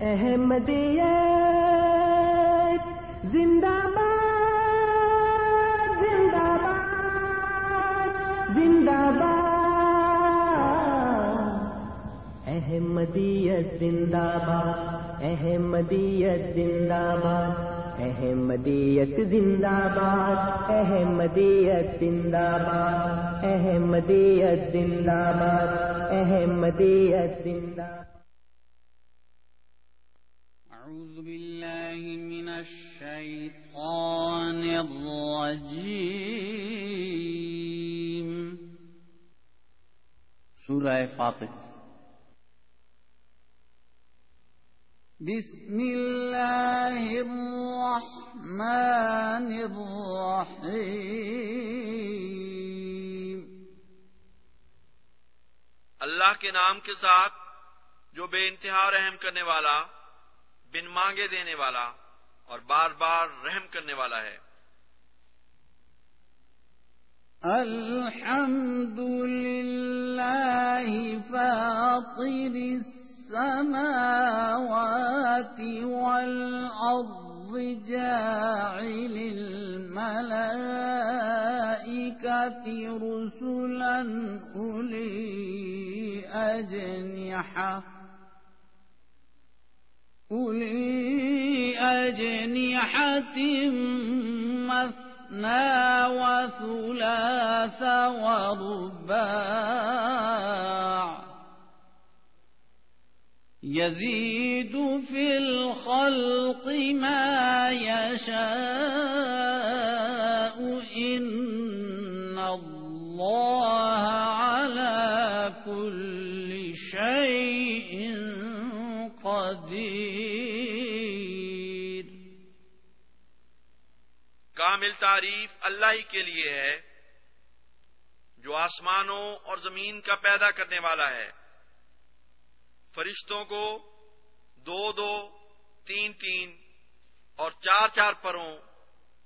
احمدیت، زندہ باد زندہ باد زندہ باد۔ احمدیت، زندہ باد، احمدیت، زندہ باد۔ احمدیت، زندہ باد، احمدیت، زندہ باد۔ احمدیت، زندہ باد، احمدیت، زندہ أعوذ بالله من الشيطان الرجيم. سورة فاطر بسم الله الرحمن الرحيم اللہ کے نام کے ساتھ جو بے انتہا رحم کرنے والا بن مانگے دینے والا اور بار بار رحم کرنے والا ہے۔ الحمد لله فاطر السماوات والأرض جاعل الملائكة رسلا أولي أجنحة أولي أجنحة مثنى وثلاث ورباع يزيد في الخلق ما يشاء إن کامل تعریف اللہ ہی کے لیے ہے، جو آسمانوں اور زمین کا پیدا کرنے والا ہے۔ فرشتوں کو دو دو، تین تین اور چار چار پروں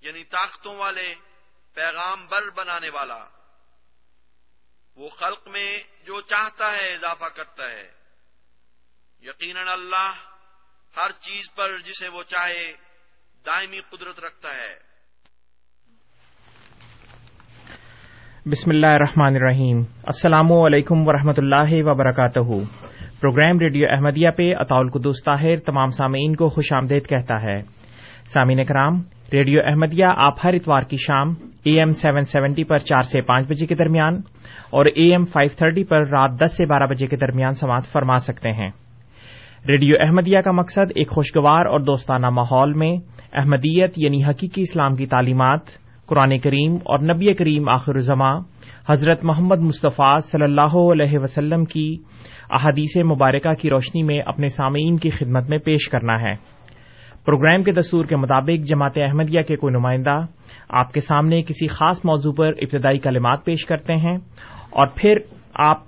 یعنی طاقتوں والے پیغام بر بنانے والا۔ وہ خلق میں جو چاہتا ہے اضافہ کرتا ہے۔ یقیناً اللہ ہر چیز پر جسے وہ چاہے دائمی قدرت رکھتا ہے۔ بسم اللہ الرحمن الرحیم۔ السلام علیکم ورحمۃ اللہ وبرکاتہ پروگرام ریڈیو احمدیہ پہ اطول قدوس طاہر تمام سامعین کو خوش آمدید کہتا ہے۔ سامعین کرام ریڈیو احمدیہ آپ ہر اتوار کی شام اے ایم سیون سیونٹی پر چار سے پانچ بجے کے درمیان اور اے ایم فائیو تھرٹی پر رات دس سے بارہ بجے کے درمیان سماعت فرما سکتے ہیں۔ ریڈیو احمدیہ کا مقصد ایک خوشگوار اور دوستانہ ماحول میں احمدیت یعنی حقیقی اسلام کی تعلیمات قرآن کریم اور نبی کریم آخر الزماں حضرت محمد مصطفیٰ صلی اللہ علیہ وسلم کی احادیث مبارکہ کی روشنی میں اپنے سامعین کی خدمت میں پیش کرنا ہے۔ پروگرام کے دستور کے مطابق جماعت احمدیہ کے کوئی نمائندہ آپ کے سامنے کسی خاص موضوع پر ابتدائی کلمات پیش کرتے ہیں اور پھر آپ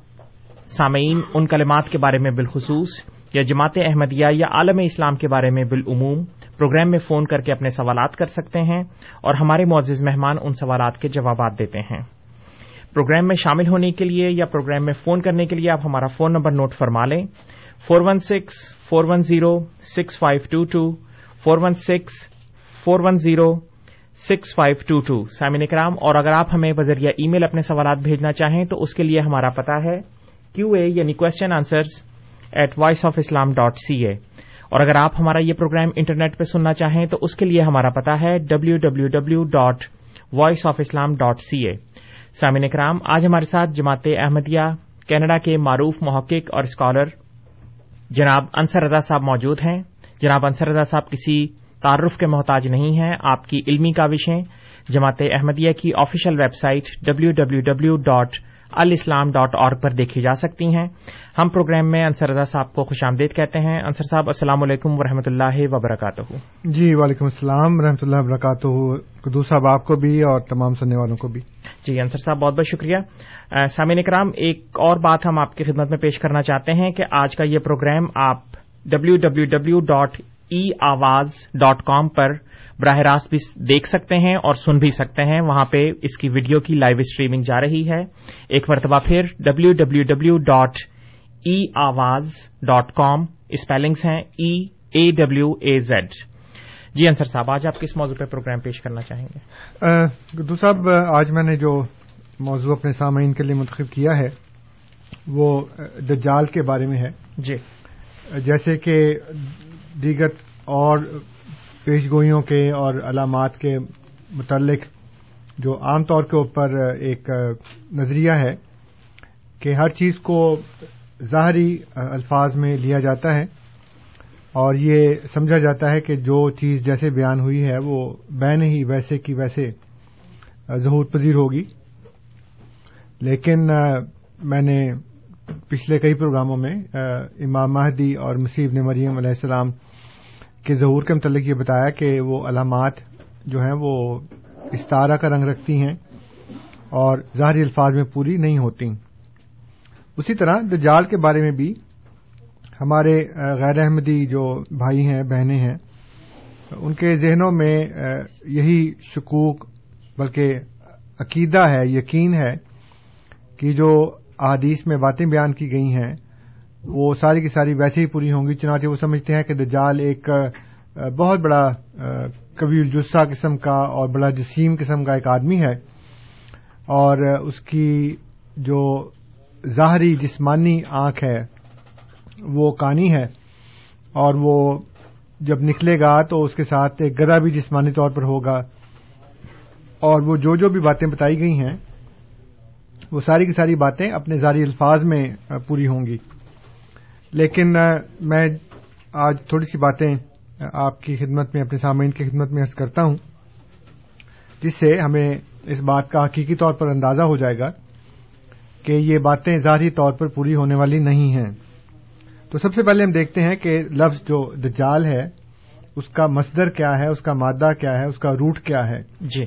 سامعین ان کلمات کے بارے میں بالخصوص یا جماعت احمدیہ یا عالم اسلام کے بارے میں بالعموم پروگرام میں فون کر کے اپنے سوالات کر سکتے ہیں اور ہمارے معزز مہمان ان سوالات کے جوابات دیتے ہیں۔ پروگرام میں شامل ہونے کے لیے یا پروگرام میں فون کرنے کے لیے آپ ہمارا فون نمبر نوٹ فرما لیں۔ Four one six, four one zero, six five two two. Four one six, four one zero, six five two two. سامعین کرام، اور اگر آپ ہمیں بذریعہ ای میل اپنے سوالات بھیجنا چاہیں تو اس کے لیے ہمارا پتا ہے۔ کیو اے یعنی question answers at voice of Islam dot C A. اور اگر آپ ہمارا یہ پروگرام انٹرنیٹ پہ سننا چاہیں تو اس کے لیے ہمارا پتا ہے W W W dot voice of Islam dot C A سامعین کرام آج ہمارے ساتھ جماعت احمدیہ، کینیڈا کے معروف محقق اور اسکالر جناب انصر رضا صاحب موجود ہیں۔ جناب انصر رضا صاحب، کسی تعارف کے محتاج نہیں ہیں۔ آپ کی علمی کاوشیں جماعت احمدیہ کی official website W W W dot alislam dot org پر دیکھی جا سکتی ہیں۔ ہم پروگرام میں انصر رضا صاحب کو خوش آمدید کہتے ہیں۔ انصر صاحب السلام علیکم ورحمۃ اللہ وبرکاتہ۔ جی وعلیکم السلام ورحمۃ اللہ وبرکاتہ۔ قدوس صاحب آپ کو بھی اور تمام سننے والوں کو بھی۔ جی انصر صاحب بہت بہت شکریہ۔ سامعین کرام ایک اور بات ہم آپ کی خدمت میں پیش کرنا چاہتے ہیں کہ آج کا یہ پروگرام آپ W W W dot e آواز ڈاٹ کام پر براہ راست بھی دیکھ سکتے ہیں اور سن بھی سکتے ہیں۔ وہاں پہ اس کی ویڈیو کی لائیو اسٹریمنگ جا رہی ہے۔ ایک مرتبہ پھر W W W dot e آواز ڈاٹ کام اسپیلنگس ہیں E A W A Z جی انصر صاحب آج آپ کس موضوع پہ پروگرام پیش کرنا چاہیں گے؟ گدو صاحب آج میں نے جو موضوع اپنے سامعین کے لیے منتخب کیا ہے وہ دجال کے بارے میں ہے۔ جی۔ جیسے کہ دیگر اور پیش گوئیوں کے اور علامات کے متعلق جو عام طور کے اوپر ایک نظریہ ہے کہ ہر چیز کو ظاہری الفاظ میں لیا جاتا ہے اور یہ سمجھا جاتا ہے کہ جو چیز جیسے بیان ہوئی ہے وہ بین ہی ویسے کی ویسے ظہور پذیر ہوگی۔ لیکن میں نے پچھلے کئی پروگراموں میں امام مہدی اور مسیب نے مریم علیہ السلام کے ظہور کے متعلق یہ بتایا کہ وہ علامات جو ہیں وہ استارہ کا رنگ رکھتی ہیں اور ظاہری الفاظ میں پوری نہیں ہوتی۔ اسی طرح دجال کے بارے میں بھی ہمارے غیر احمدی جو بھائی ہیں، بہنیں ہیں، ان کے ذہنوں میں یہی شکوک بلکہ عقیدہ ہے، یقین ہے کہ جو احادیث میں باتیں بیان کی گئی ہیں وہ ساری کی ساری ویسے ہی پوری ہوں گی، چنانچہ وہ سمجھتے ہیں کہ دجال ایک بہت بڑا کبھی الجسہ قسم کا اور بڑا جسیم قسم کا ایک آدمی ہے اور اس کی جو ظاہری جسمانی آنکھ ہے، وہ کانی ہے اور وہ جب نکلے گا تو اس کے ساتھ ایک گدا بھی جسمانی طور پر ہوگا اور وہ جو جو بھی باتیں بتائی گئی ہیں، وہ ساری کی ساری باتیں اپنے ظاہری الفاظ میں پوری ہوں گی۔ لیکن میں آج تھوڑی سی باتیں آپ کی خدمت میں اپنے سامعین کی خدمت میں عرض کرتا ہوں جس سے ہمیں اس بات کا حقیقی طور پر اندازہ ہو جائے گا کہ یہ باتیں ظاہری طور پر پوری ہونے والی نہیں ہیں۔ تو سب سے پہلے ہم دیکھتے ہیں کہ لفظ جو دجال ہے اس کا مصدر کیا ہے اس کا مادہ کیا ہے اس کا روٹ کیا ہے؟ جی۔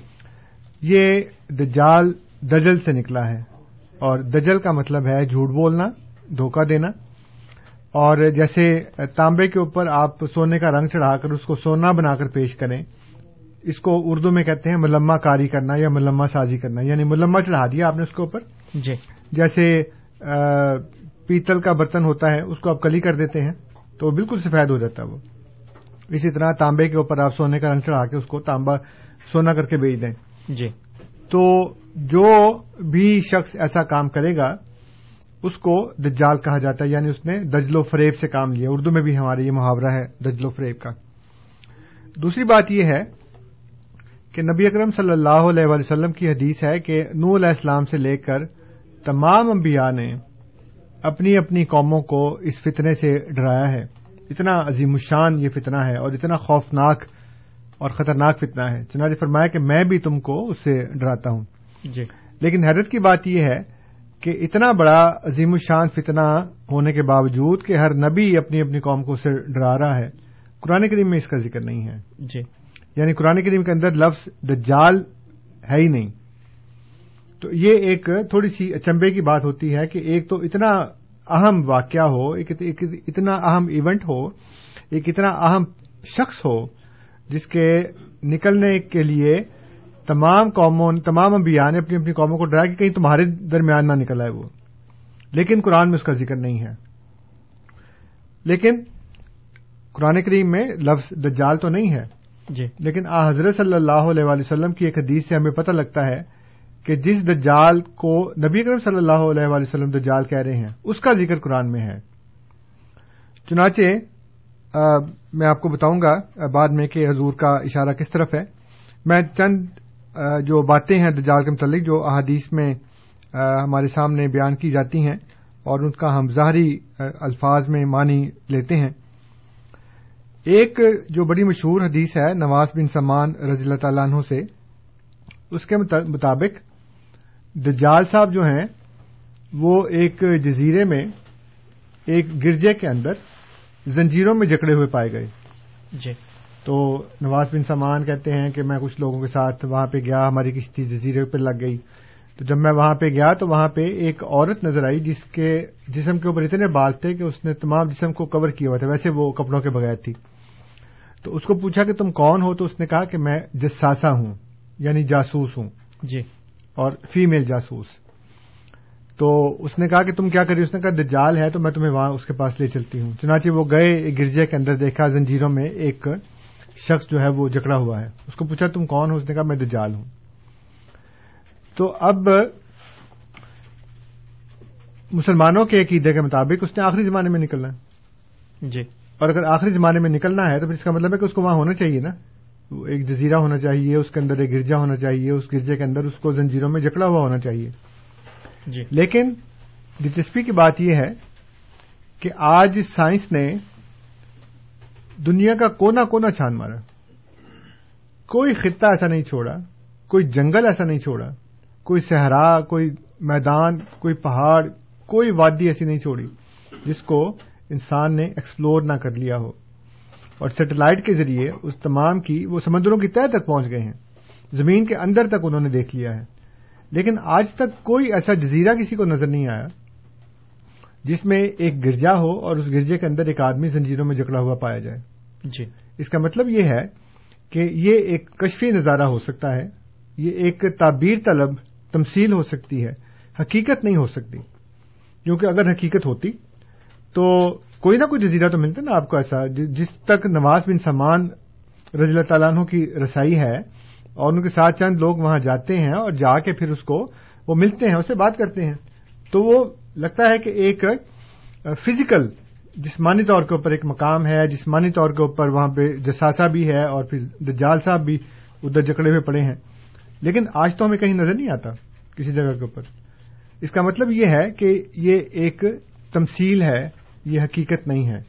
یہ دجال دجل سے نکلا ہے اور دجل کا مطلب ہے جھوٹ بولنا دھوکہ دینا۔ اور جیسے تانبے کے اوپر آپ سونے کا رنگ چڑھا کر اس کو سونا بنا کر پیش کریں اس کو اردو میں کہتے ہیں ملما کاری کرنا یا ملما سازی کرنا یعنی ملما چڑھا دیا آپ نے اس کے اوپر۔ جی۔ جیسے پیتل کا برتن ہوتا ہے اس کو آپ کلی کر دیتے ہیں تو بالکل سفید ہو جاتا ہے وہ۔ اسی طرح تانبے کے اوپر آپ سونے کا رنگ چڑھا کے اس کو تانبا سونا کر کے بیچ دیں۔ جی۔ تو جو بھی شخص ایسا کام کرے گا اس کو دجال کہا جاتا ہے یعنی اس نے دجل و فریب سے کام لیا۔ اردو میں بھی ہمارے یہ محاورہ ہے دجل و فریب کا۔ دوسری بات یہ ہے کہ نبی اکرم صلی اللہ علیہ وسلم کی حدیث ہے کہ نو علیہ السلام سے لے کر تمام انبیاء نے اپنی اپنی قوموں کو اس فتنے سے ڈرایا ہے۔ اتنا عظیم الشان یہ فتنہ ہے اور اتنا خوفناک اور خطرناک فتنہ ہے۔ چنانچہ فرمایا کہ میں بھی تم کو اس سے ڈراتا ہوں۔ جی۔ لیکن حیرت کی بات یہ ہے کہ اتنا بڑا عظیم الشان فتنہ ہونے کے باوجود کہ ہر نبی اپنی اپنی قوم کو اسے ڈرا رہا ہے۔ قرآن کریم میں اس کا ذکر نہیں ہے۔ جی۔ یعنی قرآن کریم کے اندر لفظ دجال ہے ہی نہیں۔ تو یہ ایک تھوڑی سی اچمبے کی بات ہوتی ہے کہ ایک تو اتنا اہم واقعہ ہو ایک اتنا اہم ایونٹ ہو ایک اتنا اہم شخص ہو جس کے نکلنے کے لیے تمام قوموں تمام انبیاء نے اپنی اپنی قوموں کو ڈرایا کہ کہیں تمہارے درمیان نہ نکل آئے وہ۔ لیکن قرآن میں اس کا ذکر نہیں ہے۔ لیکن قرآن کریم میں لفظ دجال تو نہیں ہے۔ جی۔ لیکن آ حضرت صلی اللہ علیہ وآلہ وسلم کی ایک حدیث سے ہمیں پتہ لگتا ہے کہ جس دجال کو نبی اکرم صلی اللہ علیہ وآلہ وسلم دجال کہہ رہے ہیں اس کا ذکر قرآن میں ہے۔ چنانچہ میں آپ کو بتاؤں گا بعد میں کہ حضور کا اشارہ کس طرف ہے۔ میں چند جو باتیں ہیں دجال کے متعلق جو احادیث میں ہمارے سامنے بیان کی جاتی ہیں اور ان کا ہم ظاہری الفاظ میں معنی لیتے ہیں۔ ایک جو بڑی مشہور حدیث ہے، نواز بن سمان رضی اللہ تعالیٰ عنہ سے، اس کے مطابق دجال صاحب جو ہیں، وہ ایک جزیرے میں، ایک گرجے کے اندر زنجیروں میں جکڑے ہوئے پائے گئے۔ جی۔ تو نواز بن سامان کہتے ہیں کہ میں کچھ لوگوں کے ساتھ وہاں پہ گیا ہماری کشتی جزیرے پہ لگ گئی۔ تو جب میں وہاں پہ گیا تو وہاں پہ ایک عورت نظر آئی جس کے جسم کے اوپر اتنے بال تھے کہ اس نے تمام جسم کو کور کیا ہوا تھا ویسے وہ کپڑوں کے بغیر تھی۔ تو اس کو پوچھا کہ تم کون ہو؟ تو اس نے کہا کہ میں جساسا ہوں یعنی جاسوس ہوں۔ جی۔ اور فیمل جاسوس۔ تو اس نے کہا کہ تم کیا کری اس نے کہا دجال ہے تو میں تمہیں وہاں اس کے پاس لے چلتی ہوں۔ چنانچہ وہ گئے گرجے کے اندر دیکھا زنجیروں میں ایک شخص جو ہے وہ جکڑا ہوا ہے۔ اس کو پوچھا تم کون ہو؟ اس نے کہا میں دجال ہوں۔ تو اب مسلمانوں کے عقیدے کے مطابق اس نے آخری زمانے میں نکلنا ہے۔ جی۔ اور اگر آخری زمانے میں نکلنا ہے تو پھر اس کا مطلب ہے کہ اس کو وہاں ہونا چاہیے نا۔ ایک جزیرہ ہونا چاہیے اس کے اندر ایک گرجا ہونا چاہیے اس گرجے کے اندر اس کو زنجیروں میں جکڑا ہوا ہونا چاہیے۔ جی۔ لیکن دلچسپی کی بات یہ ہے کہ آج سائنس نے دنیا کا کونا کونا چھان مارا۔ کوئی خطہ ایسا نہیں چھوڑا، کوئی جنگل ایسا نہیں چھوڑا، کوئی صحرا، کوئی میدان، کوئی پہاڑ، کوئی وادی ایسی نہیں چھوڑی جس کو انسان نے ایکسپلور نہ کر لیا ہو۔ اور سیٹلائٹ کے ذریعے اس تمام کی وہ سمندروں کی تہ تک پہنچ گئے ہیں۔ زمین کے اندر تک انہوں نے دیکھ لیا ہے۔ لیکن آج تک کوئی ایسا جزیرہ کسی کو نظر نہیں آیا۔ جس میں ایک گرجا ہو اور اس گرجے کے اندر ایک آدمی زنجیروں میں جکڑا ہوا پایا جائے۔ جی۔ اس کا مطلب یہ ہے کہ یہ ایک کشفی نظارہ ہو سکتا ہے یہ ایک تعبیر طلب تمثیل ہو سکتی ہے حقیقت نہیں ہو سکتی۔ کیونکہ اگر حقیقت ہوتی تو کوئی نہ کوئی جزیرہ تو ملتا نا آپ کو ایسا۔ جس تک نواز بن سامان رضی اللہ تعالیٰ عنہ کی رسائی ہے اور ان کے ساتھ چند لوگ وہاں جاتے ہیں اور جا کے پھر اس کو وہ ملتے ہیں اسے بات کرتے ہیں۔ تو وہ لگتا ہے کہ ایک فزیکل جسمانی طور کے اوپر ایک مقام ہے، جسمانی طور کے اوپر وہاں پہ جساسا بھی ہے اور پھر دجال صاحب بھی ادھر جکڑے ہوئے پڑے ہیں۔ لیکن آج تو ہمیں کہیں نظر نہیں آتا کسی جگہ کے اوپر۔ اس کا مطلب یہ ہے کہ یہ ایک تمثیل ہے، یہ حقیقت نہیں ہے۔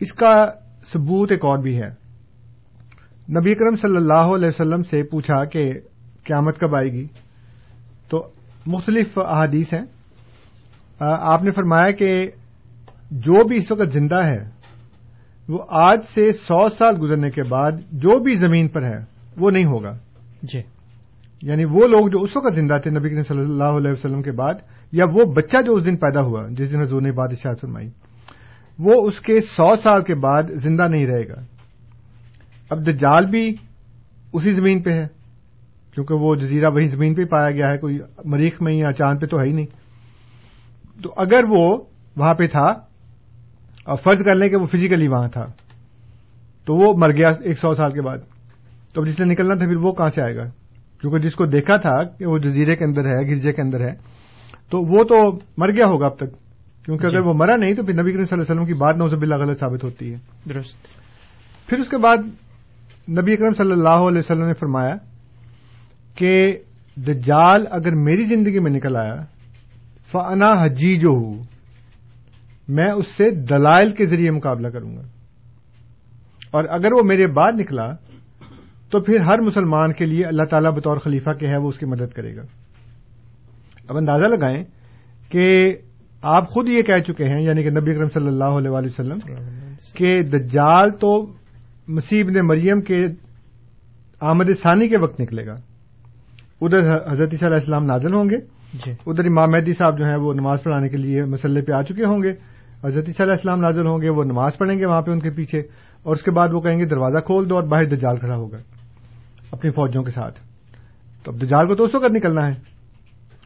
اس کا ثبوت ایک اور بھی ہے۔ نبی اکرم صلی اللہ علیہ وسلم سے پوچھا کہ قیامت کب آئے گی؟ مختلف احادیث ہیں۔ آپ نے فرمایا کہ جو بھی اس وقت زندہ ہے وہ آج سے سو سال گزرنے کے بعد جو بھی زمین پر ہے وہ نہیں ہوگا۔ جی۔ یعنی وہ لوگ جو اس وقت زندہ تھے نبی کریم صلی اللہ علیہ وسلم کے بعد یا وہ بچہ جو اس دن پیدا ہوا جس دن حضور نے بات اشاعت فرمائی وہ اس کے سو سال کے بعد زندہ نہیں رہے گا۔ اب دجال بھی اسی زمین پہ ہے۔ کیونکہ وہ جزیرہ وہی زمین پہ پایا گیا ہے کوئی مریخ میں یا چاند پہ تو ہے ہی نہیں۔ تو اگر وہ وہاں پہ تھا اور فرض کر لیں کہ وہ فزیکلی وہاں تھا تو وہ مر گیا ایک سو سال کے بعد۔ تو اب جس نے نکلنا تھا پھر وہ کہاں سے آئے گا؟ کیونکہ جس کو دیکھا تھا کہ وہ جزیرے کے اندر ہے گرجے کے اندر ہے تو وہ تو مر گیا ہوگا اب تک۔ کیونکہ اگر وہ مرا نہیں تو پھر نبی کریم صلی اللہ علیہ وسلم کی بات نوزب اللہ غلط ثابت ہوتی ہے۔ درست۔ پھر اس کے بعد نبی اکرم صلی اللہ علیہ وسلم نے فرمایا کہ دجال اگر میری زندگی میں نکل آیا فنا حجی جو ہوں، میں اس سے دلائل کے ذریعے مقابلہ کروں گا۔ اور اگر وہ میرے بعد نکلا، تو پھر ہر مسلمان کے لیے اللہ تعالیٰ بطور خلیفہ کے ہے، وہ اس کی مدد کرے گا۔ اب اندازہ لگائیں کہ آپ خود یہ کہہ چکے ہیں یعنی کہ نبی اکرم صلی اللہ علیہ وسلم، کہ دجال تو مسیب نے مریم کے آمد ثانی کے وقت نکلے گا۔ ادھر حضرت علیہ السلام نازل ہوں گے۔ جی۔ ادھر امام مہدی صاحب جو ہیں وہ نماز پڑھانے کے لیے مسلح پہ آ چکے ہوں گے۔ حضرت علیہ السلام نازل ہوں گے وہ نماز پڑھیں گے وہاں پہ ان کے پیچھے۔ اور اس کے بعد وہ کہیں گے دروازہ کھول دو اور باہر دجال کھڑا ہوگا اپنی فوجوں کے ساتھ۔ تو اب دجال کو تو اس وقت نکلنا ہے۔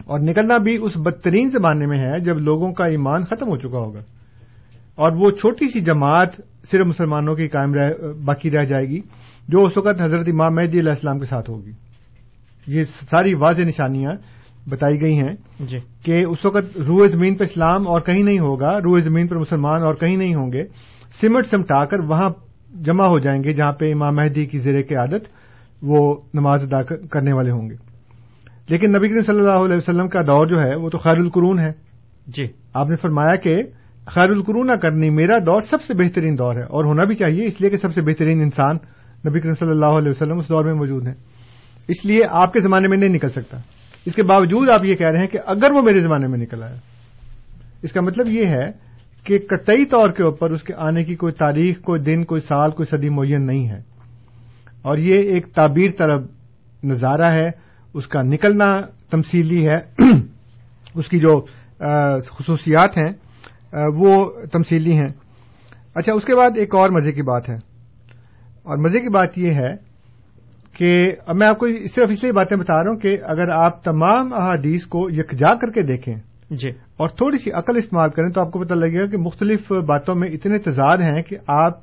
اور نکلنا بھی اس بدترین زمانے میں ہے جب لوگوں کا ایمان ختم ہو چکا ہوگا۔ اور وہ چھوٹی سی جماعت صرف مسلمانوں کی قائم رہ باقی رہ جائے گی جو اس وقت حضرت امام مہدی علیہ السلام کے ساتھ ہوگی۔ یہ ساری واضح نشانیاں بتائی گئی ہیں جی۔ کہ اس وقت روئے زمین پر اسلام اور کہیں نہیں ہوگا روئے زمین پر مسلمان اور کہیں نہیں ہوں گے سمٹ سمٹا کر وہاں جمع ہو جائیں گے جہاں پہ امام مہدی کی زیر قیادت وہ نماز ادا کرنے والے ہوں گے۔ لیکن نبی کریم صلی اللہ علیہ وسلم کا دور جو ہے وہ تو خیر القرون ہے۔ جی۔ آپ نے فرمایا کہ خیر القرون نہ کرنی میرا دور سب سے بہترین دور ہے اور ہونا بھی چاہیے اس لیے کہ سب سے بہترین انسان نبی کریم صلی اللہ علیہ وسلم اس دور میں موجود ہیں۔ اس لیے آپ کے زمانے میں نہیں نکل سکتا۔ اس کے باوجود آپ یہ کہہ رہے ہیں کہ اگر وہ میرے زمانے میں نکل آیا۔ اس کا مطلب یہ ہے کہ قطعی طور کے اوپر اس کے آنے کی کوئی تاریخ، کوئی دن، کوئی سال، کوئی صدی معین نہیں ہے۔ اور یہ ایک تعبیر طرف نظارہ ہے، اس کا نکلنا تمثیلی ہے۔ اس کی جو خصوصیات ہیں وہ تمثیلی ہیں۔ اچھا اس کے بعد ایک اور مزے کی بات ہے۔ اور مزے کی بات یہ ہے کہ میں آپ کو صرف اس لیے باتیں بتا رہا ہوں کہ اگر آپ تمام احادیث کو یکجا کر کے دیکھیں جی۔ اور تھوڑی سی عقل استعمال کریں تو آپ کو پتہ لگے گا کہ مختلف باتوں میں اتنے تضاد ہیں کہ آپ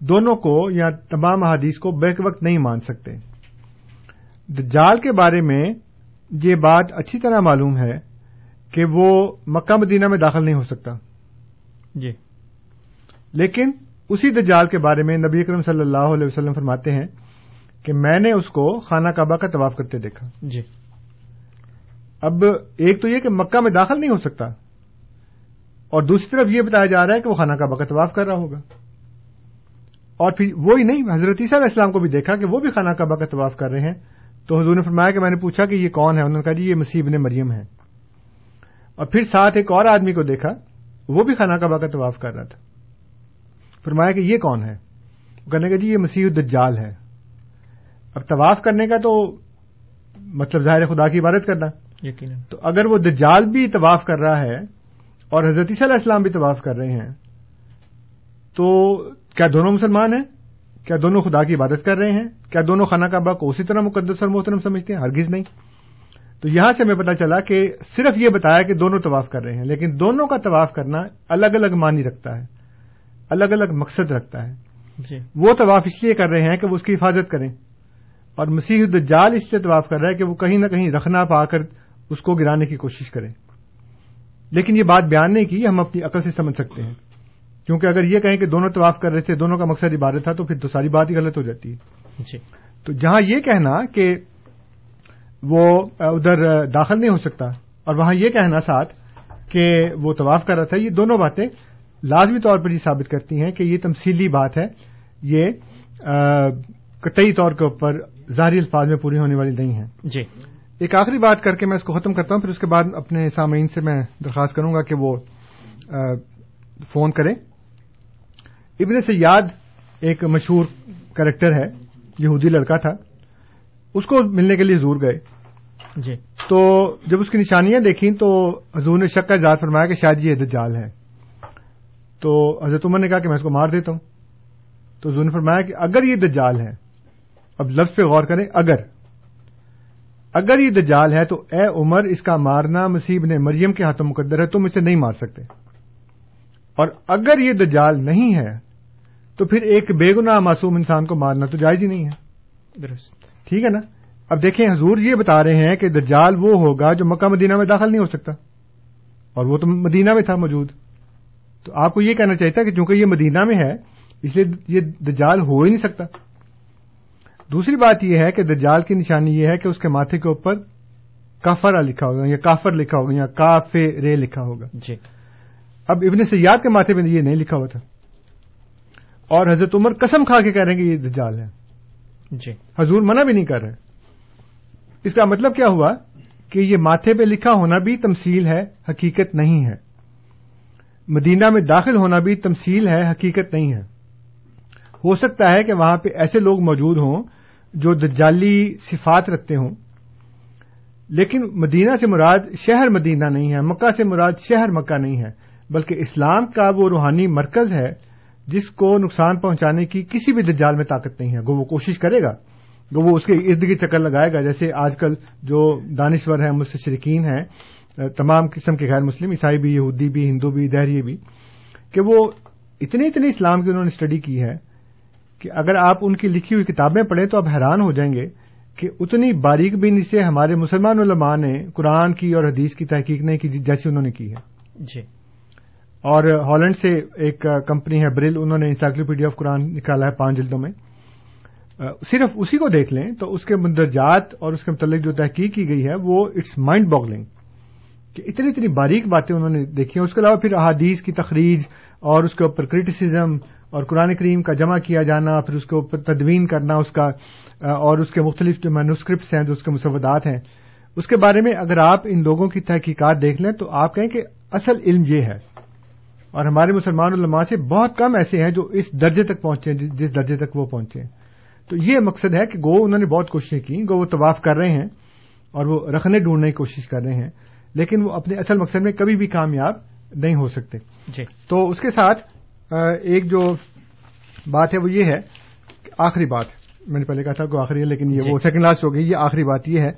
دونوں کو یا تمام احادیث کو بیک وقت نہیں مان سکتے۔ دجال کے بارے میں یہ بات اچھی طرح معلوم ہے کہ وہ مکہ مدینہ میں داخل نہیں ہو سکتا۔ جی۔ لیکن اسی دجال کے بارے میں نبی اکرم صلی اللہ علیہ وسلم فرماتے ہیں کہ میں نے اس کو خانہ کعبہ کا طواف کرتے دیکھا۔ جی۔ اب ایک تو یہ کہ مکہ میں داخل نہیں ہو سکتا اور دوسری طرف یہ بتایا جا رہا ہے کہ وہ خانہ کعبہ کا طواف کر رہا ہوگا۔ اور پھر وہی نہیں حضرت عیسیٰ علیہ السلام کو بھی دیکھا کہ وہ بھی خانہ کعبہ کا طواف کر رہے ہیں۔ تو حضور نے فرمایا کہ میں نے پوچھا کہ یہ کون ہے؟ انہوں نے کہا جی یہ مسیب نے مریم ہے۔ اور پھر ساتھ ایک اور آدمی کو دیکھا وہ بھی خانہ کعبہ کا طواف کر رہا تھا۔ فرمایا کہ یہ کون ہے؟ وہ کہنے کا جی یہ مسیح الدجال ہے۔ اب طواف کرنے کا تو مطلب ظاہر خدا کی عبادت کرنا۔ یقیناً۔ تو اگر وہ دجال بھی طواف کر رہا ہے اور حضرت عیسیٰ علیہ السلام بھی طواف کر رہے ہیں تو کیا دونوں مسلمان ہیں؟ کیا دونوں خدا کی عبادت کر رہے ہیں؟ کیا دونوں خانہ کعبہ کو اسی طرح مقدس اور محترم سمجھتے ہیں؟ ہرگز نہیں۔ تو یہاں سے ہمیں پتا چلا کہ صرف یہ بتایا کہ دونوں طواف کر رہے ہیں لیکن دونوں کا طواف کرنا الگ الگ معنی رکھتا ہے الگ الگ مقصد رکھتا ہے۔ جی۔ وہ طواف اس لیے کر رہے ہیں کہ وہ اس کی حفاظت کریں۔ اور مسیح الدجال اس لیے طواف کر رہا ہے کہ وہ کہیں نہ کہیں رکھنا پا کر اس کو گرانے کی کوشش کریں لیکن یہ بات بیان نہیں کی ہم اپنی عقل سے سمجھ سکتے ہیں۔ کیونکہ اگر یہ کہیں کہ دونوں طواف کر رہے تھے دونوں کا مقصد عبادت تھا تو پھر تو ساری بات ہی غلط ہو جاتی ہے۔ جی۔ تو جہاں یہ کہنا کہ وہ ادھر داخل نہیں ہو سکتا اور وہاں یہ کہنا ساتھ کہ وہ طواف کر رہا تھا یہ دونوں باتیں لازمی طور پر یہ ثابت کرتی ہیں کہ یہ تمثیلی بات ہے۔ یہ قطعی طور کے اوپر ظاہری الفاظ میں پوری ہونے والی نہیں ہے جی۔ ایک آخری بات کر کے میں اس کو ختم کرتا ہوں پھر اس کے بعد اپنے سامعین سے میں درخواست کروں گا کہ وہ فون کریں۔ ابن سیاد ایک مشہور کریکٹر ہے یہودی لڑکا تھا۔ اس کو ملنے کے لیے حضور گئے۔ جی۔ تو جب اس کی نشانیاں دیکھیں تو حضور نے شک کا اجازت فرمایا کہ شاید یہ دجال ہے۔ تو حضرت عمر نے کہا کہ میں اس کو مار دیتا ہوں۔ تو حضور نے فرمایا کہ اگر یہ دجال ہے اب لفظ پہ غور کریں اگر۔ اگر یہ دجال ہے تو اے عمر اس کا مارنا مسیب نے مریم کے ہاتھوں مقدر ہے تم اسے نہیں مار سکتے۔ اور اگر یہ دجال نہیں ہے تو پھر ایک بے گناہ معصوم انسان کو مارنا تو جائز ہی نہیں ہے۔ درست۔ ٹھیک ہے نا؟ اب دیکھیں حضور یہ بتا رہے ہیں کہ دجال وہ ہوگا جو مکہ مدینہ میں داخل نہیں ہو سکتا۔ اور وہ تو مدینہ میں تھا موجود۔ تو آپ کو یہ کہنا چاہیے تھا کہ چونکہ یہ مدینہ میں ہے اس لیے یہ دجال ہو ہی نہیں سکتا۔ دوسری بات یہ ہے کہ دجال کی نشانی یہ ہے کہ اس کے ماتھے کے اوپر کافرا لکھا ہوگا یا کافر لکھا ہوگا یا کاف رے لکھا ہوگا۔ جی۔ اب ابن سیاد کے ماتھے پہ یہ نہیں لکھا ہوا تھا۔ اور حضرت عمر قسم کھا کے کہہ رہے ہیں کہ یہ دجال ہے جی۔ حضور منع بھی نہیں کر رہے۔ اس کا مطلب کیا ہوا؟ کہ یہ ماتھے پہ لکھا ہونا بھی تمثیل ہے حقیقت نہیں ہے۔ مدینہ میں داخل ہونا بھی تمثیل ہے حقیقت نہیں ہے۔ ہو سکتا ہے کہ وہاں پہ ایسے لوگ موجود ہوں جو دجالی صفات رکھتے ہوں۔ لیکن مدینہ سے مراد شہر مدینہ نہیں ہے، مکہ سے مراد شہر مکہ نہیں ہے، بلکہ اسلام کا وہ روحانی مرکز ہے جس کو نقصان پہنچانے کی کسی بھی دجال میں طاقت نہیں ہے۔ گو وہ کوشش کرے گا، گو وہ اس کے ارد گرد چکر لگائے گا۔ جیسے آج کل جو دانشور ہیں، مستشرقین ہیں، تمام قسم کے غیر مسلم، عیسائی بھی، یہودی بھی، ہندو بھی، دہریے بھی، کہ وہ اتنے اتنے اسلام کی انہوں نے اسٹڈی کی ہے کہ اگر آپ ان کی لکھی ہوئی کتابیں پڑھیں تو آپ حیران ہو جائیں گے کہ اتنی باریک بین سے ہمارے مسلمان علماء نے قرآن کی اور حدیث کی تحقیق نہیں کی جیسی انہوں نے کی ہے۔ جی۔ اور ہالینڈ سے ایک کمپنی ہے بریل انہوں نے انسائکلوپیڈیا آف قرآن نکالا ہے پانچ جلدوں میں۔ صرف اسی کو دیکھ لیں تو اس کے مندرجات اور اس کے متعلق جو تحقیق کی گئی ہے وہ اٹس مائنڈ باگلنگ کہ اتنی اتنی باریک باتیں انہوں نے دیکھی ہیں۔ اس کے علاوہ پھر احادیث کی تخریج اور اس کے اوپر کریٹیسزم اور قرآن کریم کا جمع کیا جانا پھر اس اوپر تدوین کرنا اس کا اور اس کے مختلف جو مینوسکرپٹس ہیں جو اس کے مسودات ہیں۔ اس کے بارے میں اگر آپ ان لوگوں کی تحقیقات دیکھ لیں تو آپ کہیں کہ اصل علم یہ ہے۔ اور ہمارے مسلمان علماء سے بہت کم ایسے ہیں جو اس درجے تک پہنچے ہیں جس درجے تک وہ پہنچے ہیں۔ تو یہ مقصد ہے کہ گو انہوں نے بہت کوششیں کی گو وہ طواف کر رہے ہیں اور وہ رکھنے ڈھونڈنے کی کوشش کر رہے ہیں لیکن وہ اپنے اصل مقصد میں کبھی بھی کامیاب نہیں ہو سکتے۔ جی۔ تو اس کے ساتھ ایک جو بات ہے وہ یہ ہے آخری بات میں نے پہلے کہا تھا کہ آخری ہے لیکن یہ جی. وہ سیکنڈ لاسٹ ہو گئی یہ آخری بات یہ ہے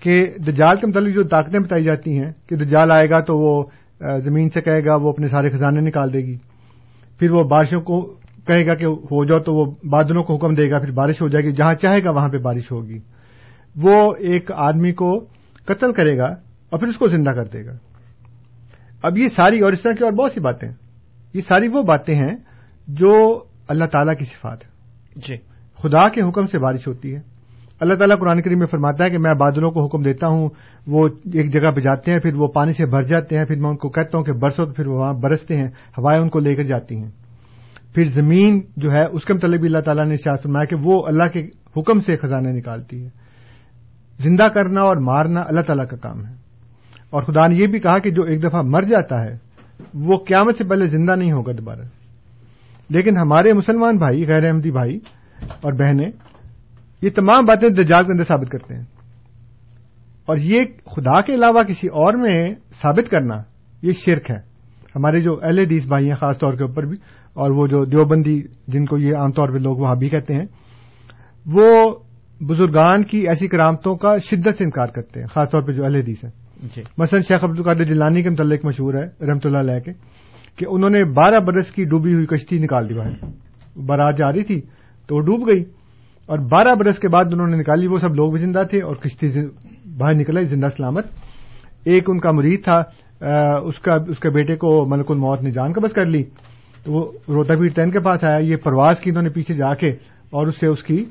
کہ دجال کے متعلق جو طاقتیں بتائی جاتی ہیں کہ دجال آئے گا تو وہ زمین سے کہے گا وہ اپنے سارے خزانے نکال دے گی۔ پھر وہ بارشوں کو کہے گا کہ ہو جاؤ تو وہ بادلوں کو حکم دے گا پھر بارش ہو جائے گی جہاں چاہے گا وہاں پہ بارش ہوگی۔ وہ ایک آدمی کو قتل کرے گا اور پھر اس کو زندہ کر دے گا۔ اب یہ ساری اور اس طرح کی اور بہت سی باتیں۔ یہ ساری وہ باتیں ہیں جو اللہ تعالی کی صفات ہے جی۔ خدا کے حکم سے بارش ہوتی ہے۔ اللہ تعالیٰ قرآن کریم میں فرماتا ہے کہ میں بادلوں کو حکم دیتا ہوں وہ ایک جگہ پہ جاتے ہیں پھر وہ پانی سے بھر جاتے ہیں پھر میں ان کو کہتا ہوں کہ برسوں تو پھر وہ وہاں برستے ہیں ہوائیں ان کو لے کر جاتی ہیں۔ پھر زمین جو ہے اس کے متعلق بھی اللہ تعالیٰ نے شاید فرمایا کہ وہ اللہ کے حکم سے خزانے نکالتی ہے۔ زندہ کرنا اور مارنا اللہ تعالیٰ کا کام ہے۔ اور خدا نے یہ بھی کہا کہ جو ایک دفعہ مر جاتا ہے وہ قیامت سے پہلے زندہ نہیں ہوگا دوبارہ۔ لیکن ہمارے مسلمان بھائی، غیر احمدی بھائی اور بہنیں یہ تمام باتیں دجال کے اندر ثابت کرتے ہیں۔ اور یہ خدا کے علاوہ کسی اور میں ثابت کرنا یہ شرک ہے۔ ہمارے جو اہل حدیث بھائی ہیں، خاص طور کے اوپر بھی، اور وہ جو دیوبندی، جن کو یہ عام طور پہ لوگ وہاں بھی کہتے ہیں، وہ بزرگان کی ایسی کرامتوں کا شدت سے انکار کرتے ہیں، خاص طور پہ جو اہل حدیث ہیں۔ جی۔ مثلا شیخ عبد القادر جلانی کے متعلق مشہور ہے رحمۃ اللہ علیہ کے، کہ انہوں نے بارہ برس کی ڈوبی ہوئی کشتی نکال دی باہر۔ بارات جا رہی تھی تو وہ ڈوب گئی۔ اور بارہ برس کے بعد انہوں نے نکالی، وہ سب لوگ بھی زندہ تھے اور کشتی باہر نکلا زندہ سلامت۔ ایک ان کا مرید تھا اس کا، اس کے بیٹے کو ملک الموت نے جان قبض کر لی۔ تو وہ روتا پیر تین کے پاس آیا، یہ پرواز کی انہوں نے پیچھے جا کے اور اس سے اس کی